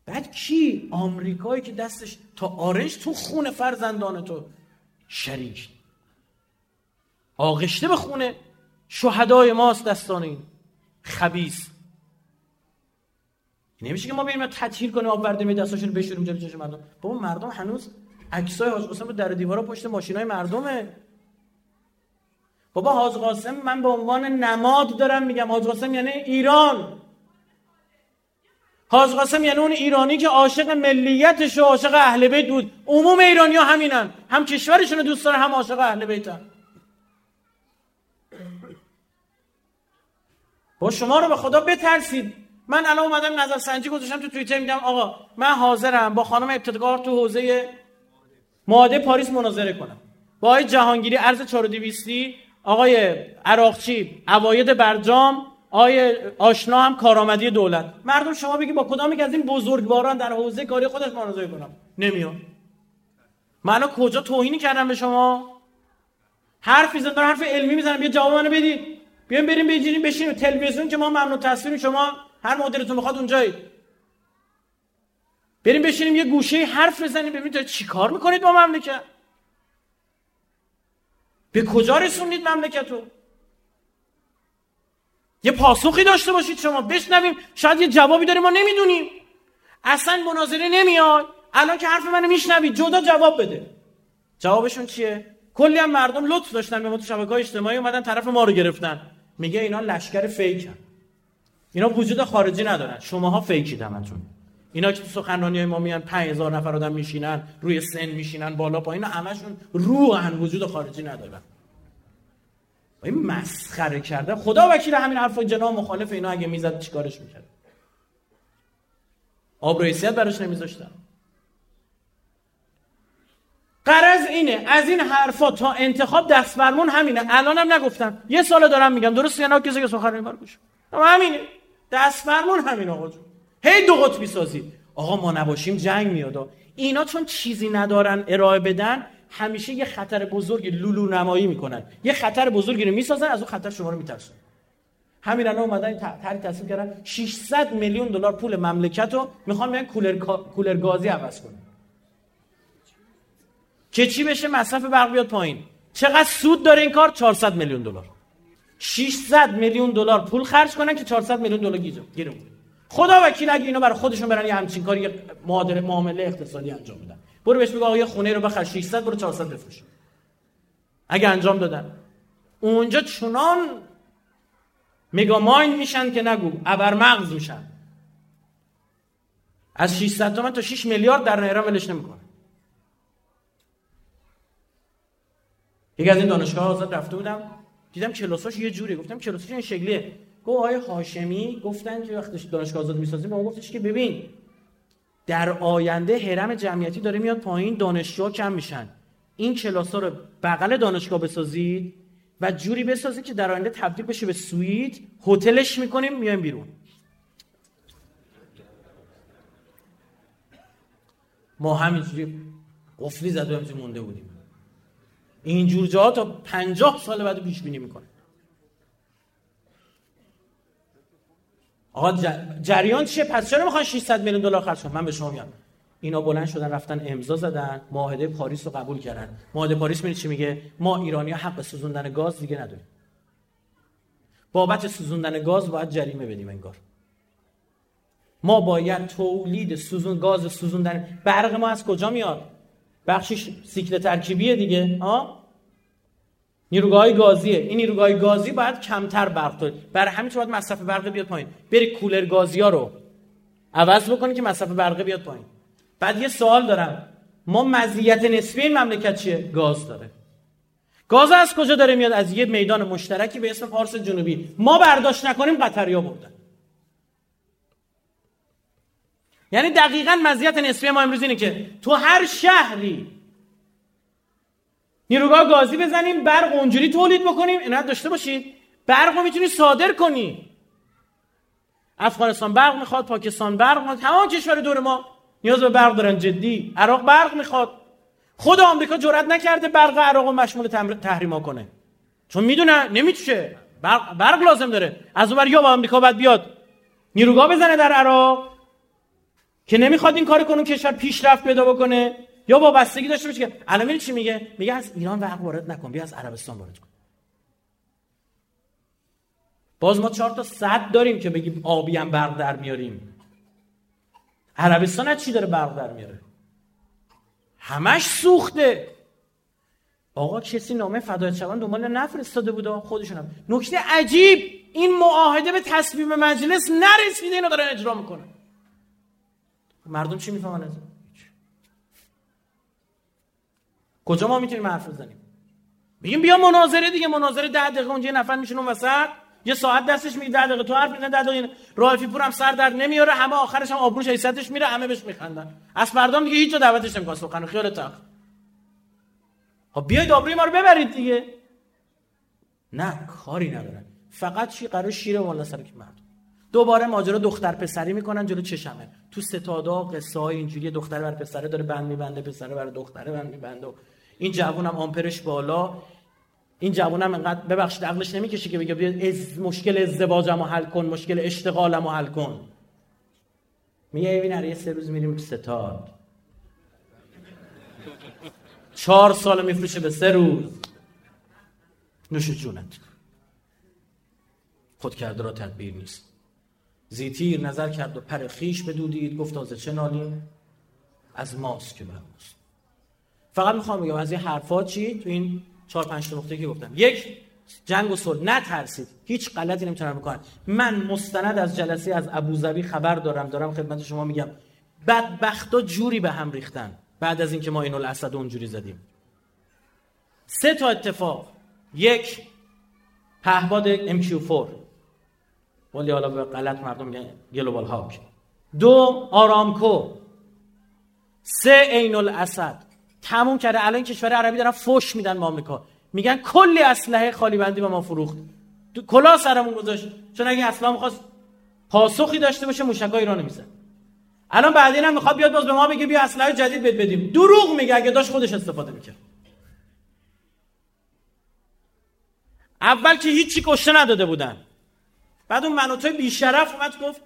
بعد کی؟ آمریکایی که دستش تا آرنج تو خونه فرزندان تو. شریک آغشته به خونه. شهدای ماست دستان این. خبیث. نمیشه که ما بریم تطهیر کنیم آب ورده می دستاشون بشوریم جلوی چشم مردم. بابا مردم هنوز عکسای حاج قاسم رو در دیوارا پشت ماشینای مردمه. بابا حاج قاسم من به عنوان نماد دارم میگم. حاج قاسم یعنی ایران. حاج قاسم یعنی اون ایرانی که عاشق ملیتش و عاشق اهل بیت بود. عموم ایرانی ها همینن. هم کشورشون رو دوست دارن هم عاشق اهل بیتن. با شما رو به خدا بترسید. من الان اومدم نظر سنجی گذاشتم تو توییتر میگم آقا من حاضرم با خانم ابتدکار تو حوزه معاهده پاریس مناظره کنم. با آقای جهانگیری ارز 4200 آقای عراقچی عواید برجام آقای آشنا هم کارآمدی دولت. مردم شما بگی با کدام که از این بزرگواران در حوزه کاری خودش مناظره کنم؟ نمیاد. من کجا توهینی کردم به شما؟ حرفی زدن حرف علمی می‌زنم بیا جواب منو بدید بیایم بریم بجینیم بشینیم. تلویزیون که ما ممنوع تصویر شما هر مدلتون می‌خواد اونجایی بریم بشینیم یه گوشه حرف بزنیم ببینید چی کار می‌کنید با مملکت. به کجا رسوندید مملکتو؟ یه پاسخی داشته باشید شما. بشنویم. شاید یه جوابی داره ما نمی‌دونیم. اصلا مناظره نمیاد. الان که حرف منو میشنوید جدا جواب بده. جوابشون چیه؟ کلی هم مردم لطف داشتن به ما تو شبکه اجتماعی. اومدن طرف ما رو گرفتن. میگه اینا لشکر فیکن. اینا وجود خارجی ندارن. شماها فیکید همتون. اینا که تو سخنرانی های ما میان 5000 نفر آدم میشینن روی سن میشینن بالا پایین همشون روحن وجود خارجی ندارن. این مسخره کرده خدا وکیل همین حرفای جناب مخالف اینا اگه می‌زد چیکارش می‌کرد؟ آب حیثیت براش نمیذاشتن. قرض اینه از این حرفا تا انتخاب دست فرمون همینه. الانم نگفتم. یه سال دارم میگم. درست یا نه؟ کسی که سخن بار گوش همینه. دست فرمون همین آقا جون. هی دو قطبی سازی. آقا ما نباشیم جنگ میاد. اینا چون چیزی ندارن ارائه بدن همیشه یه خطر بزرگی لولو نمایی می‌کنن. یه خطر بزرگی رو می‌سازن از اون خطر شما رو میترسن همین الان اومدن طرح تصمیم کردن. 600 میلیون دلار پول مملکت رو می‌خوان بیان کولر کولر گازی عوض کنن. که چی بشه؟ مصرف برق بیاد پایین. چقدر سود داره این کار؟ 400 میلیون دلار. 600 میلیون دلار پول خرج کنن که 400 میلیون دلار گیرم خدا وکیل اگه اینا برای خودشون برن یه همچین کاری معامله اقتصادی انجام بدن. برو بهش بگو آقا یه خونه رو بخر 600 برو 400 بفروش. اگه انجام دادن. اونجا چنان مگا مایند میشن که نگو ابر مغز میشن. از 600 تومن تا 6 میلیارد در ایران ولش نمی‌کنه. یکی از این دانشگاه آزاد رفته بودم. دیدم کلاساش یه جوری گفتم کلاساش این شکلیه. گفت آقای هاشمی گفتن که وقتی دانشگاه آزاد می‌سازیم ما گفتش که ببین در آینده هرم جمعیتی داره میاد پایین دانشجو کم میشن. این کلاس ها رو بغل دانشگاه بسازید و جوری بسازید که در آینده تبدیل بشه به سویت. هتلش می‌کنیم میایم بیرون. ما همینجوری قفلی زده همینجوری مونده بودیم. اینجور جاها تا پنجاه سال بعد پیش بینی می‌کنه. آقا جریان چیه؟ پس چرا می‌خوان 600 میلیون دلار خرج کنن؟ من به شما میگم. اینا بلند شدن رفتن امضا زدن معاهده پاریس رو قبول کردن. معاهده پاریس میگه چی میگه؟ ما ایرانی ها حق سوزوندن گاز دیگه نداریم. بابت سوزوندن گاز باید جریمه بدیم انگار. ما باید تولید سوزون گاز سوزوندن برق ما از کجا میاد؟ بخشش سیکل ترکیبیه دیگه ها نیروگاه گازیه. این نیروگاه گازی باید کمتر برق تولید برای همین باید مصرف برق بیاد پایین. بری کولر گازی ها رو. عوض بکنی که مصرف برق بیاد پایین. بعد یه سوال دارم. ما مزیت نسبی این مملکت چیه؟ گاز داره. گاز از کجا داره میاد؟ از یه میدان مشترکی به اسم پارس جنوبی. ما برداشت نکنیم قطریا بردن. یعنی دقیقا مزیت نسبی ما امروز اینه که تو هر شهری نیروگاه گازی بزنیم برق اونجوری تولید بکنیم. اینا داشته باشید برق رو می‌تونی صادر کنی. افغانستان برق می‌خواد پاکستان برق می‌خواد تمام کشور دور ما نیاز به برق دارن جدی. عراق برق می‌خواد. خود آمریکا جرئت نکرده برق عراق رو مشمول تحریما کنه. چون می‌دونه نمی‌تونه. برق, برق لازم داره. از اون یا با آمریکا باید بیاد. نیروگاه بزنه در عراق که نمی‌خواد این کار کنه کشور پیشرفت پیدا بکنه. یا با بستگی داشته باشه که الان چی میگه؟ میگه از ایران برق وارد نکن بیا از عربستان وارد کن. باز ما چهار تا صد داریم که بگیم آبی هم برق در میاریم. عربستان چی داره برق در میاره؟ همش سوخته. آقا کسی نامه فدایت شوان دنبال نفرستاده بود خودشون هم. نکته عجیب این معاهده به تصویب مجلس نرسیده اینو دارن اجرا می‌کنه. مردم چی می‌فهمن از کجا ما می‌تونیم حرف بزنیم؟ میگیم بیا مناظره دیگه مناظره ده دقیقه اونجا یه نفر میشونه وسط. یه ساعت دستش میگه ده دقیقه تو حرف می‌زنه ده دقیقه رالفی پور هم سر در نمیاره همه آخرش هم آبروش حیثیتش میره همه بهش میخندن. از فردام دیگه هیچ دعوتش نمی‌کنه سخن خیال تخ خب بیاید آبروی ما رو ببرید دیگه. نه کاری ندارن فقط چی؟ قرار شیر والا سر که مردم دوباره ماجرا دختر پسری می‌کنن جلو چشمه. تو ستادا قصه های اینجوری دختر بر پسره داره بند میبنده پسره بر دختره بند میبنده. این جوون هم آمپرش بالا. این جوون هم انقدر ببخشید عقلش نمی‌کشه که بگه بیا از مشکل ازدواجمو حل کن مشکل اشتغالمو حل کن. میگه این یه سه روز میریم ستاد. چهار سال میفروشه به سه روز. نوش جونت. خود کرده را تدبیر نیست. زیتیر نظر کرد و پر خیش بدودید. گفت تازه چه نالیم از ماست که برماست فقط می‌خوام بگم از این حرفات چی؟ تو این چهار پنج نقطه که گفتم. یک جنگ و صلح. نترسید. هیچ غلطی نمی‌تونن بکنن من مستند از جلسه از ابوظبی خبر دارم. دارم خدمت شما میگم. بدبختا جوری به هم ریختن. بعد از اینکه ما اینو الاسد اونجوری زدیم. سه تا اتفاق. یک پهباد MQ4 ولی حالا به غلط مردم میگن گلوبال هاک دو آرامکو. سه عین الاسد تموم کرده. الان کشور عربی دارن فوش میدن به آمریکا. میگن کلی اسلحه خالی بندی به ما فروخت. کلا سرمون گذاشت. چون اگه اسلام خواست پاسخی داشته باشه موشکای ایرانو می‌زد. الان بعدین هم می‌خواد بیاد باز به ما بگه بیا اسلحه جدید بد بدیم. دروغ میگه. اگه داشت خودش استفاده می‌کرد. اول که هیچی کشته نداده بودن. بعد اون منوتای بیشرف اومد گفت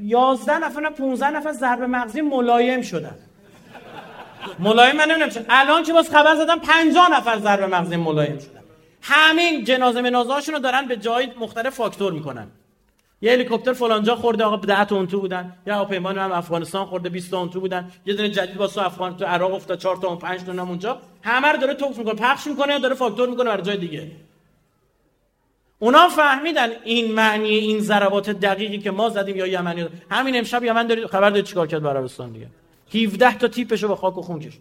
11 نفر نه 15 نفر ضربه مغزی ملایم شدن. ملایم من نمی‌دونم الان که باز خبر زدم 50 نفر ضربه مغزی ملایم شدن. همین جنازه منازه رو دارن به جای مختلف فاکتور می‌کنن. یه هلیکوپتر فلانجا خورده آقا 10 تن تو بودن. یا هواپیما هم افغانستان خورده 20 تن تو بودن. یه دونه جدید واسه افغان تو عراق افتاد 4 تا 5 تا اونجا. همه رو داره توپ می‌کنه پخش می‌کنه یا داره فاکتور می‌کنه برای جای دیگه. اونا فهمیدن این معنی این ضربات دقیقی که ما زدیم یا یمنی همین امشب یمن دارید خبر دارید چیکار کرد عربستان دیگه؟ 17 تا تیپشو به خاک و خون کشید.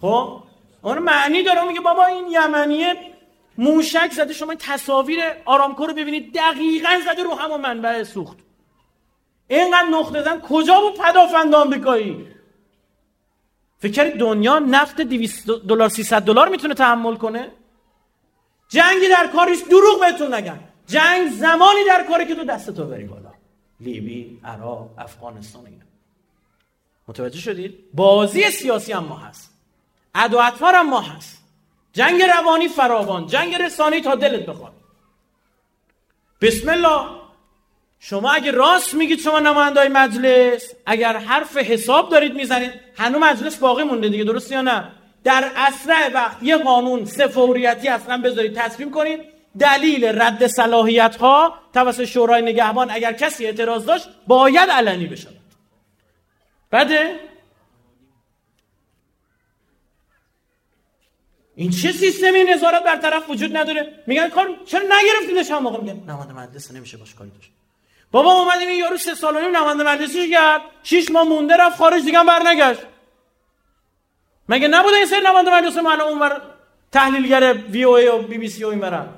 خب؟ اون معنی داره. میگه بابا این یمنیه موشک زده. شما تصاویر آرامکو رو ببینید. دقیقا زده رو همون منبع سوخت. اینقدر نقطه زن کجا بود پدافند آمریکایی؟ فکر دنیا نفت 200 دلار 300 دلار می‌تونه تحمل کنه؟ جنگی در کاریش دروغ بهتون نگن جنگ زمانی در کاری که تو دست تو بری بالا. لیبی عراق افغانستان اینا. متوجه شدید؟ بازی سیاسی هم ما هست. عدو هم ما هست. جنگ روانی فراوان جنگ رسانی تا دلت بخواد. بسم الله. شما اگه راست میگید شما نمایندای مجلس اگر حرف حساب دارید می‌زنید هنوز مجلس باقی مونده دیگه درست یا نه؟ در اسرع وقت یه قانون سه فوریتی اصلا بذارید تصمیم کنید. دلیل رد صلاحیت ها توسط شورای نگهبان اگر کسی اعتراض داشت باید علنی بشه بده؟ این چه سیستمی نظارت بر طرف وجود نداره؟ میگن کار چرا نگرفتیدش هم موقع؟ میگن نماینده مجلس نمیشه باش کاری داشت. بابا اومدیم این یارو سه سال و نیم نماینده مجلسی کرد. شش ماه مونده رفت خارج دیگه برنگشت. مگه نبوده این سری نماینده مجلس من اونور تحلیلگر وی او ای و بی بی سی و این برن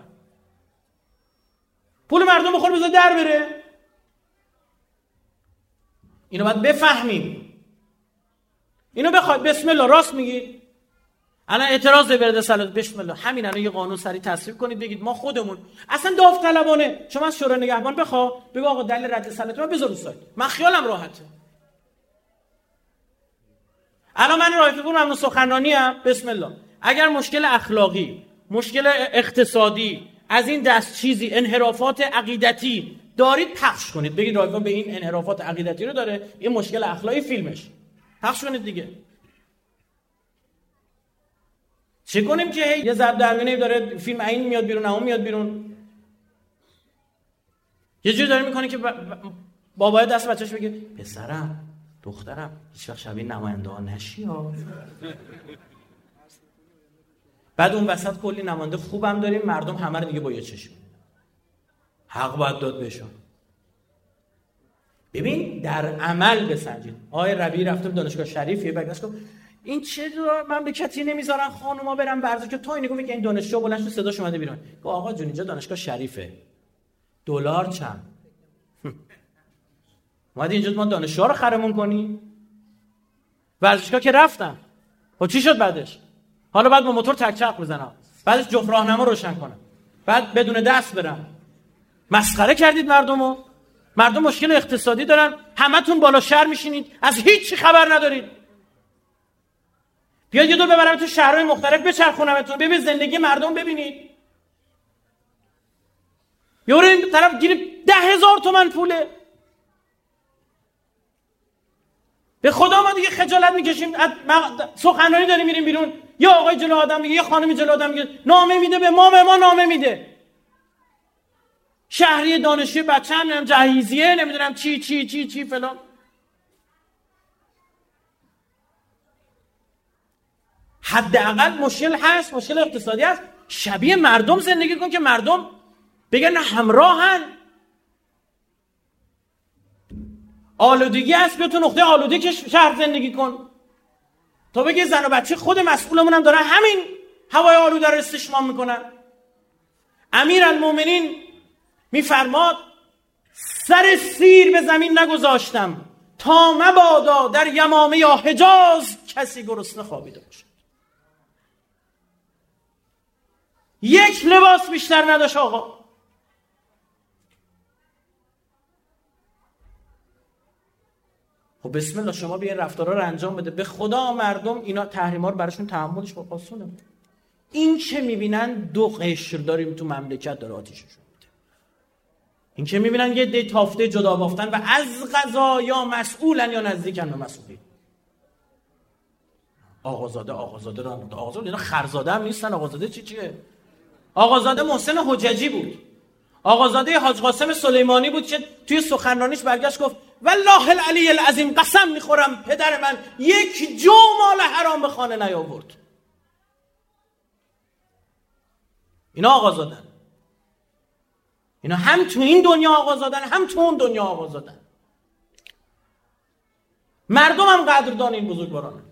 پول مردم بخور بذار در بره. اینو باید بفهمیم. اینو بخواد بسم الله راست میگی؟ الان اعتراض برده سلات بسم الله. همین الان یه قانون سری تصویب کنید بگید ما خودمون اصلا داوطلبانه. شما از شورای نگهبان بخوا بگو آقا دلیل رد سلات من بذار من خیالم راحته. الان من رایفی پور ممنون هم. بسم الله. اگر مشکل اخلاقی مشکل اقتصادی از این دست چیزی انحرافات عقیدتی دارید پخش کنید. بگید رایفی به این انحرافات عقیدتی رو داره این مشکل اخلاقی فیلمش. پخش کنید دیگه. چه کنیم که یه ضرب در داره فیلم این میاد بیرون اون میاد بیرون. یه جوری داره می‌کنه که بابای دست بچهش بگه پسرم دخترم هیچ وقت شبیه نماینده ها نشی ها. بعد اون وسط کلی نماینده خوبم داریم مردم همه رو دیگه با یه چشم حق باید داد بهشون. ببین در عمل بسنجید. آقای ربی رفته دانشگاه شریف یه بگرش گفت این چه مملکتی نمی‌ذارن خانوما برن ورزش. که تو اینو که این دانشجو بلند شد صداش اومده بیرون. گفت آقا جون اینجا دانشگاه شریفه. دلار چند؟ اومدی اینجا ما دانشجو رو خرمون کنی؟ ورزشگاه که رفتم و خب چی شد بعدش؟ حالا بعد با موتور تک چرخ بزنم. بعدش جفت راهنما روشن کنم. بعد بدون دست برم. مسخره کردید مردمو. مردم مشکل اقتصادی دارن. همتون بالا شهر میشینید. از هیچی خبر ندارید. بیاید یه دور ببرم تو شهرهای مختلف بچرخونمتون. ببین زندگی مردم ببینید. یورو این طرف گیری ده هزار تومن پوله. به خدا ما دیگه خجالت می‌کشیم. سخنرانی داریم میریم بیرون. یا آقای جلو آدم میگه یا خانمی جلو آدم میگه نامه میده به ما به ما نامه میده. شهری دانشجو بچه هم نمی‌دونم جهیزیه نمی‌دونم چی چی چی چی فلان. حداقل مشکل هست مشکل اقتصادی هست. شبیه مردم زندگی کن که مردم بگن همراهن. آلودگی هست بیا تو نقطه آلوده که شهر زندگی کن. تا بگه زن و بچه خود مسئولمون هم دارن همین هوای آلوده رو استشمام می‌کنن. امیر المومنین میفرماد سر سیر به زمین نگذاشتم تا مبادا در یمامه یا حجاز کسی گرسنه خوابیده باشد. یک لباس بیشتر نداشت آقا. خب بسم الله شما بیاین رفتارا رو انجام بده. به خدا مردم اینا تحریما رو براشون تحملش با آسونه این که می‌بینن؟ دو قشر داریم تو مملکت داره آتیششون این که می‌بینن؟ یه دی تافته جدا بافتن و از غذا یا مسئولن یا نزدیکن به مسئولی. آقازاده آقازاده رو آقازاده اینا خرزاده هم نیستن. آقازاده چی چیه؟ آقازاده محسن حججی بود. آقازاده حاج قاسم سلیمانی بود که توی سخنرانیش برگشت گفت والله العلی العظیم قسم می‌خورم پدر من یک جو مال حرام به خانه نیاورد. اینا آقا زادن اینا هم تو این دنیا آقا زادن هم تو اون دنیا آقا زادن مردم هم قدردان این بزرگواران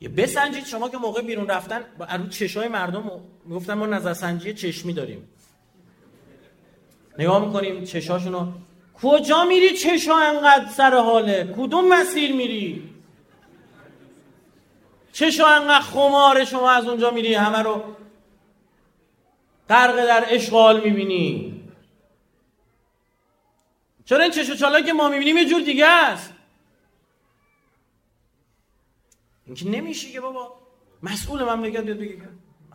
یه بسنجید شما که موقع بیرون رفتن با رو چشای مردم می‌گفتن ما نظرسنجی چشمی داریم. نگاه می‌کنیم چشاشونو. کجا میری چشا انقدر سر حاله؟ کدوم مسیر میری؟ چشا انقدر خمار شما از اونجا میری؟ همه رو غرق در اشغال می‌بینی. چرا این چشو چالا که ما می‌بینیم؟ یه جور دیگه است. اینکه نمیشه که بابا. مسئول مملکت بیاد بگه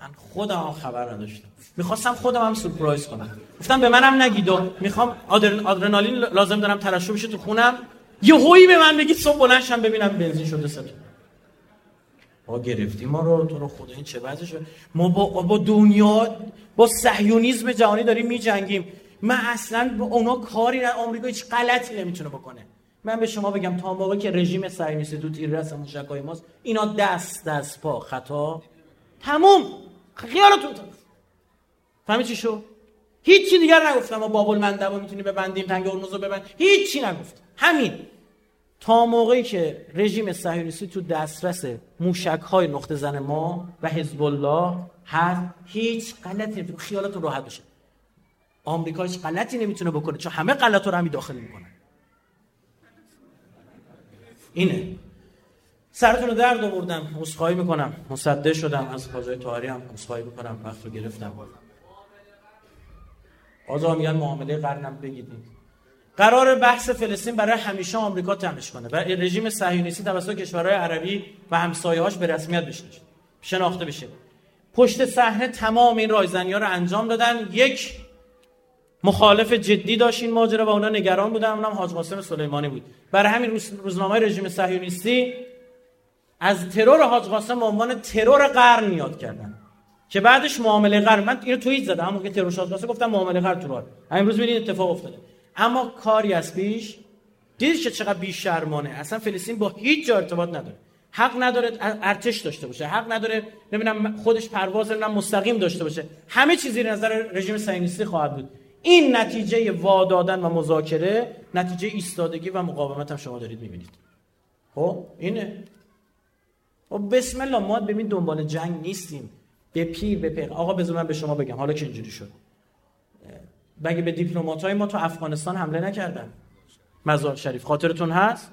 من خودم هم خبر نداشتم. می‌خواستم خودم هم سورپرایز کنم. گفتم به منم نگید و می‌خوام آدرنالین لازم دارم ترشح بشه تو خونم. یه هویی به من بگید صبح بلنشم ببینم بنزین شده سه ما گرفتی ما رو تو رو خدا این چه وضعشه؟ ما با, با دنیا با صهیونیسم جهانی داریم میجنگیم. من اصلا با اونا کاری نه آمریکا هیچ غلطی نمی‌تونه بکنه. من به شما بگم تا موقعی که رژیم صهیونیستی تو تیر رس موشکای ماست اینا دست دست پا خطا. تموم! خیالتون فهمی چی شو هیچی دیگر نگفتم. ما بابل مندبا می‌تونی ببندیم تنگ هرمز رو ببند. هیچی نگفتم. همین. تا موقعی که رژیم صهیونیستی تو دسترس موشک های نقطه زن ما و حزب الله هست هیچ غلطی نمی‌تونه خیالتون راحت بشه آمریکا هیچ غلطی نمی‌تونه بکنه چون همه غلط رو همین داخل می‌کنن اینه. سرتون رو درد آوردم. عذرخواهی می‌کنم. مصدق شدم. از خواجه طاهری هم عذرخواهی می‌کنم وقت رو گرفتم. آزا میگن معامله قرنم بگیدید قرار بحث فلسطین برای همیشه آمریکا تمش کنه. و رژیم صهیونیستی توسط کشورهای عربی و همسایه‌هاش به رسمیت بشناسه شناخته بشه. پشت صحنه تمام این رایزنی‌ها رو انجام دادن. یک مخالف جدی داشت این ماجرا و اونا نگران بودن. اونم حاج قاسم سلیمانی بود. برای همین روزنامه رژیم صهیونیستی از ترور حاج قاسم به عنوان ترور قرن یاد کردن. که بعدش معامله قرن. من اینو توییت زدم همون که ترور حاج قاسم گفتم معامله قرن تو امروز ببینید اتفاق افتاده. اما کاری از پیش دیدید که چقدر بیشرمانه. اصلا فلسطین با هیچ جا ارتباط نداره. حق نداره ارتش داشته باشه. حق نداره نمی‌دونم خودش پرواز نمی‌دونم مستقیم داشته باشه. همه چیز زیر نظر رژیم صهیونیستی خواهد بود. این نتیجه وادادن و مذاکره نتیجه ایستادگی و مقاومت هم شما دارید می‌بینید. خب اینه. خب بسم الله ما ببین دنبال جنگ نیستیم. به پیر به پیر آقا بذار من به شما بگم. حالا که اینجوری شد. بگه به دیپلمات های ما تو افغانستان حمله نکردن؟ مزار شریف خاطرتون هست؟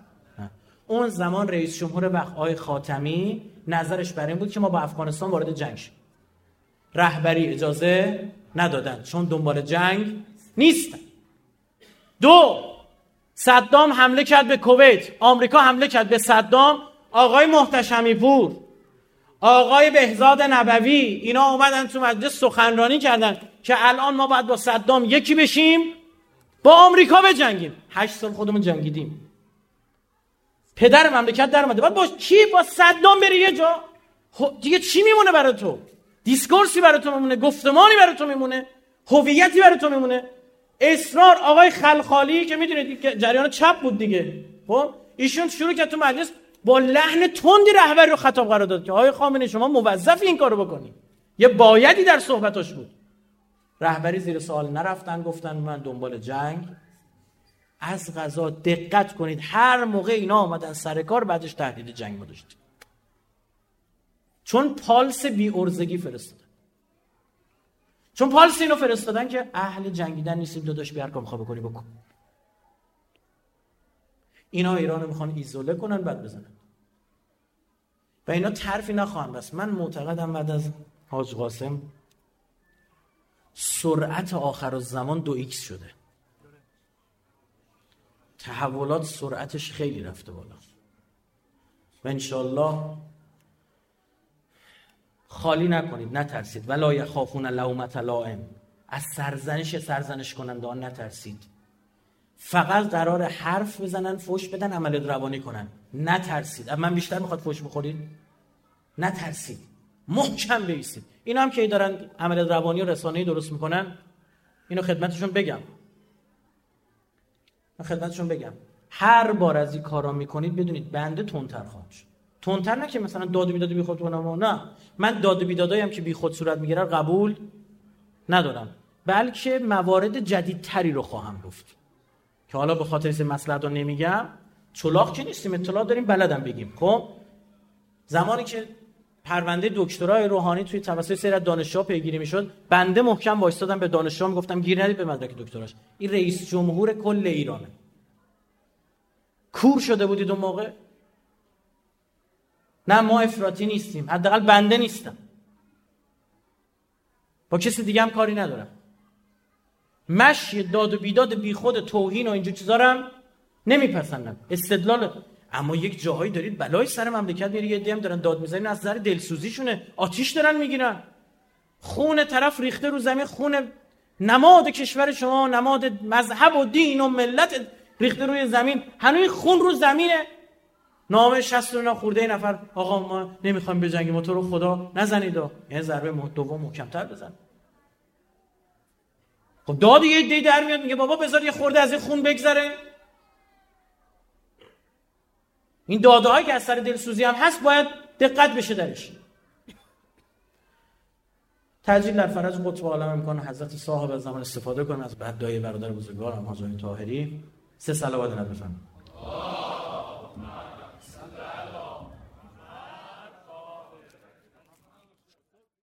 اون زمان رئیس جمهور وقت آقای خاتمی نظرش بر این بود که ما با افغانستان وارد جنگ شیم. رهبری اجازه ندادن چون دنبال جنگ نیستن. دو صدام حمله کرد به کویت. آمریکا حمله کرد به صدام. آقای محتشمی پور آقای بهزاد نبوی اینا اومدن تو مجلس سخنرانی کردن که الان ما باید با صدام یکی بشیم با آمریکا بجنگیم. هشت سال خودمون جنگیدیم. پدر مملکت در اومده. بعد با کی؟ با صدام بری یه جا. خب دیگه چی میمونه برای تو؟ دیسکورسی برای تو میمونه؟ گفتمانی برای تو میمونه؟ هویتی برای تو میمونه؟ اصرار آقای خلخالی که می‌دونید جریان چپ بود دیگه. خب؟ ایشون شروع کرد تو مجلس با لحن تندی رهبری رو خطاب قرار داد که آقای خامنه‌ای شما موظف این کارو بکنی. یه بایدی در صحبتاش بود. رهبری زیر سوال نرفتن گفتن من دنبال جنگ. از غذا دقت کنید. هر موقع اینا آمدن سر کار بعدش تهدید جنگ ما چون پالس بی ارزگی فرستادن. چون پالس اینو فرستادن که اهل جنگیدن نیستیم داداش بیار کام خواه بکنی بکن. اینا ایران رو می‌خوان ایزوله کنن بعد بزنن. و اینا طرفی نخواهند بست من معتقدم بعد از حاج قاسم سرعت آخر زمان دو x شده. تحولات سرعتش خیلی رفته بالا. و انشالله خالی نکنید نترسید. ولا یخافون لومة لائم. از سرزنش سرزنش کننده ها نترسید. فقط قرار حرف بزنن فوش بدن عمل روانی کنن. نترسید. من بیشتر می‌خواد فوش بخورید؟ نترسید. محکم بیستید. این هم که دارن عمل روانی و رسانه‌ای درست می‌کنن اینو خدمتشون بگم. من خدمتشون بگم. هر بار از این کارا می‌کنید بدونید بنده تندتر خواهم شد. تندتر نه که مثلا داد و بیداد بی خود کنم نه. من داد و بیدادایم که بی خود صورت می‌گیره قبول ندارم. بلکه موارد جدیدتری رو خواهم گفت. که حالا به خاطر این مسئله نمیگم چلاق که نیستیم؟ اطلاع داریم بلدم بگیم. خب؟ زمانی که پرونده دکترای روحانی توی توسط سری از دانشجوها پیگیری می‌شد بنده محکم وایستادم به دانشجو می‌گفتم گیر ندید به مدرک دکتراش. این رئیس جمهور کل ایرانه. کور شده بودید اون موقع؟ نه ما افراطی نیستیم. حداقل بنده نیستم. با کسی دیگه هم کاری ندارم. مشی داد و بیداد بی خود توهین و اینجور چیزا رو نمیپسندم. استدلال اما یک جاهایی دارید بلای سر مملکت میره یه دیم دارن داد می‌زنین از نظر دلسوزیشونه آتیش دارن می‌گیرن. خون طرف ریخته رو زمین خون نماد کشور شما نماد مذهب و دین و ملت ریخته روی زمین. هنوز خون رو زمینه. نامه 69 خورده نفر آقا ما نمی‌خوایم بجنگیم تو رو خدا نزنید. یه ضربه دوم محکمتر بزن. خب داد یه دی در میاد میگه بابا بذار یه خورده از این خون بگذره. این داده که از سر دلسوزی هم هست باید دقت بشه درش. تجلیل در فرج قطب عالم امکان حضرت صاحب از زمان استفاده کنم از بعد دای برادر بزرگوارم حاجی طاهری. سه صلوات نبی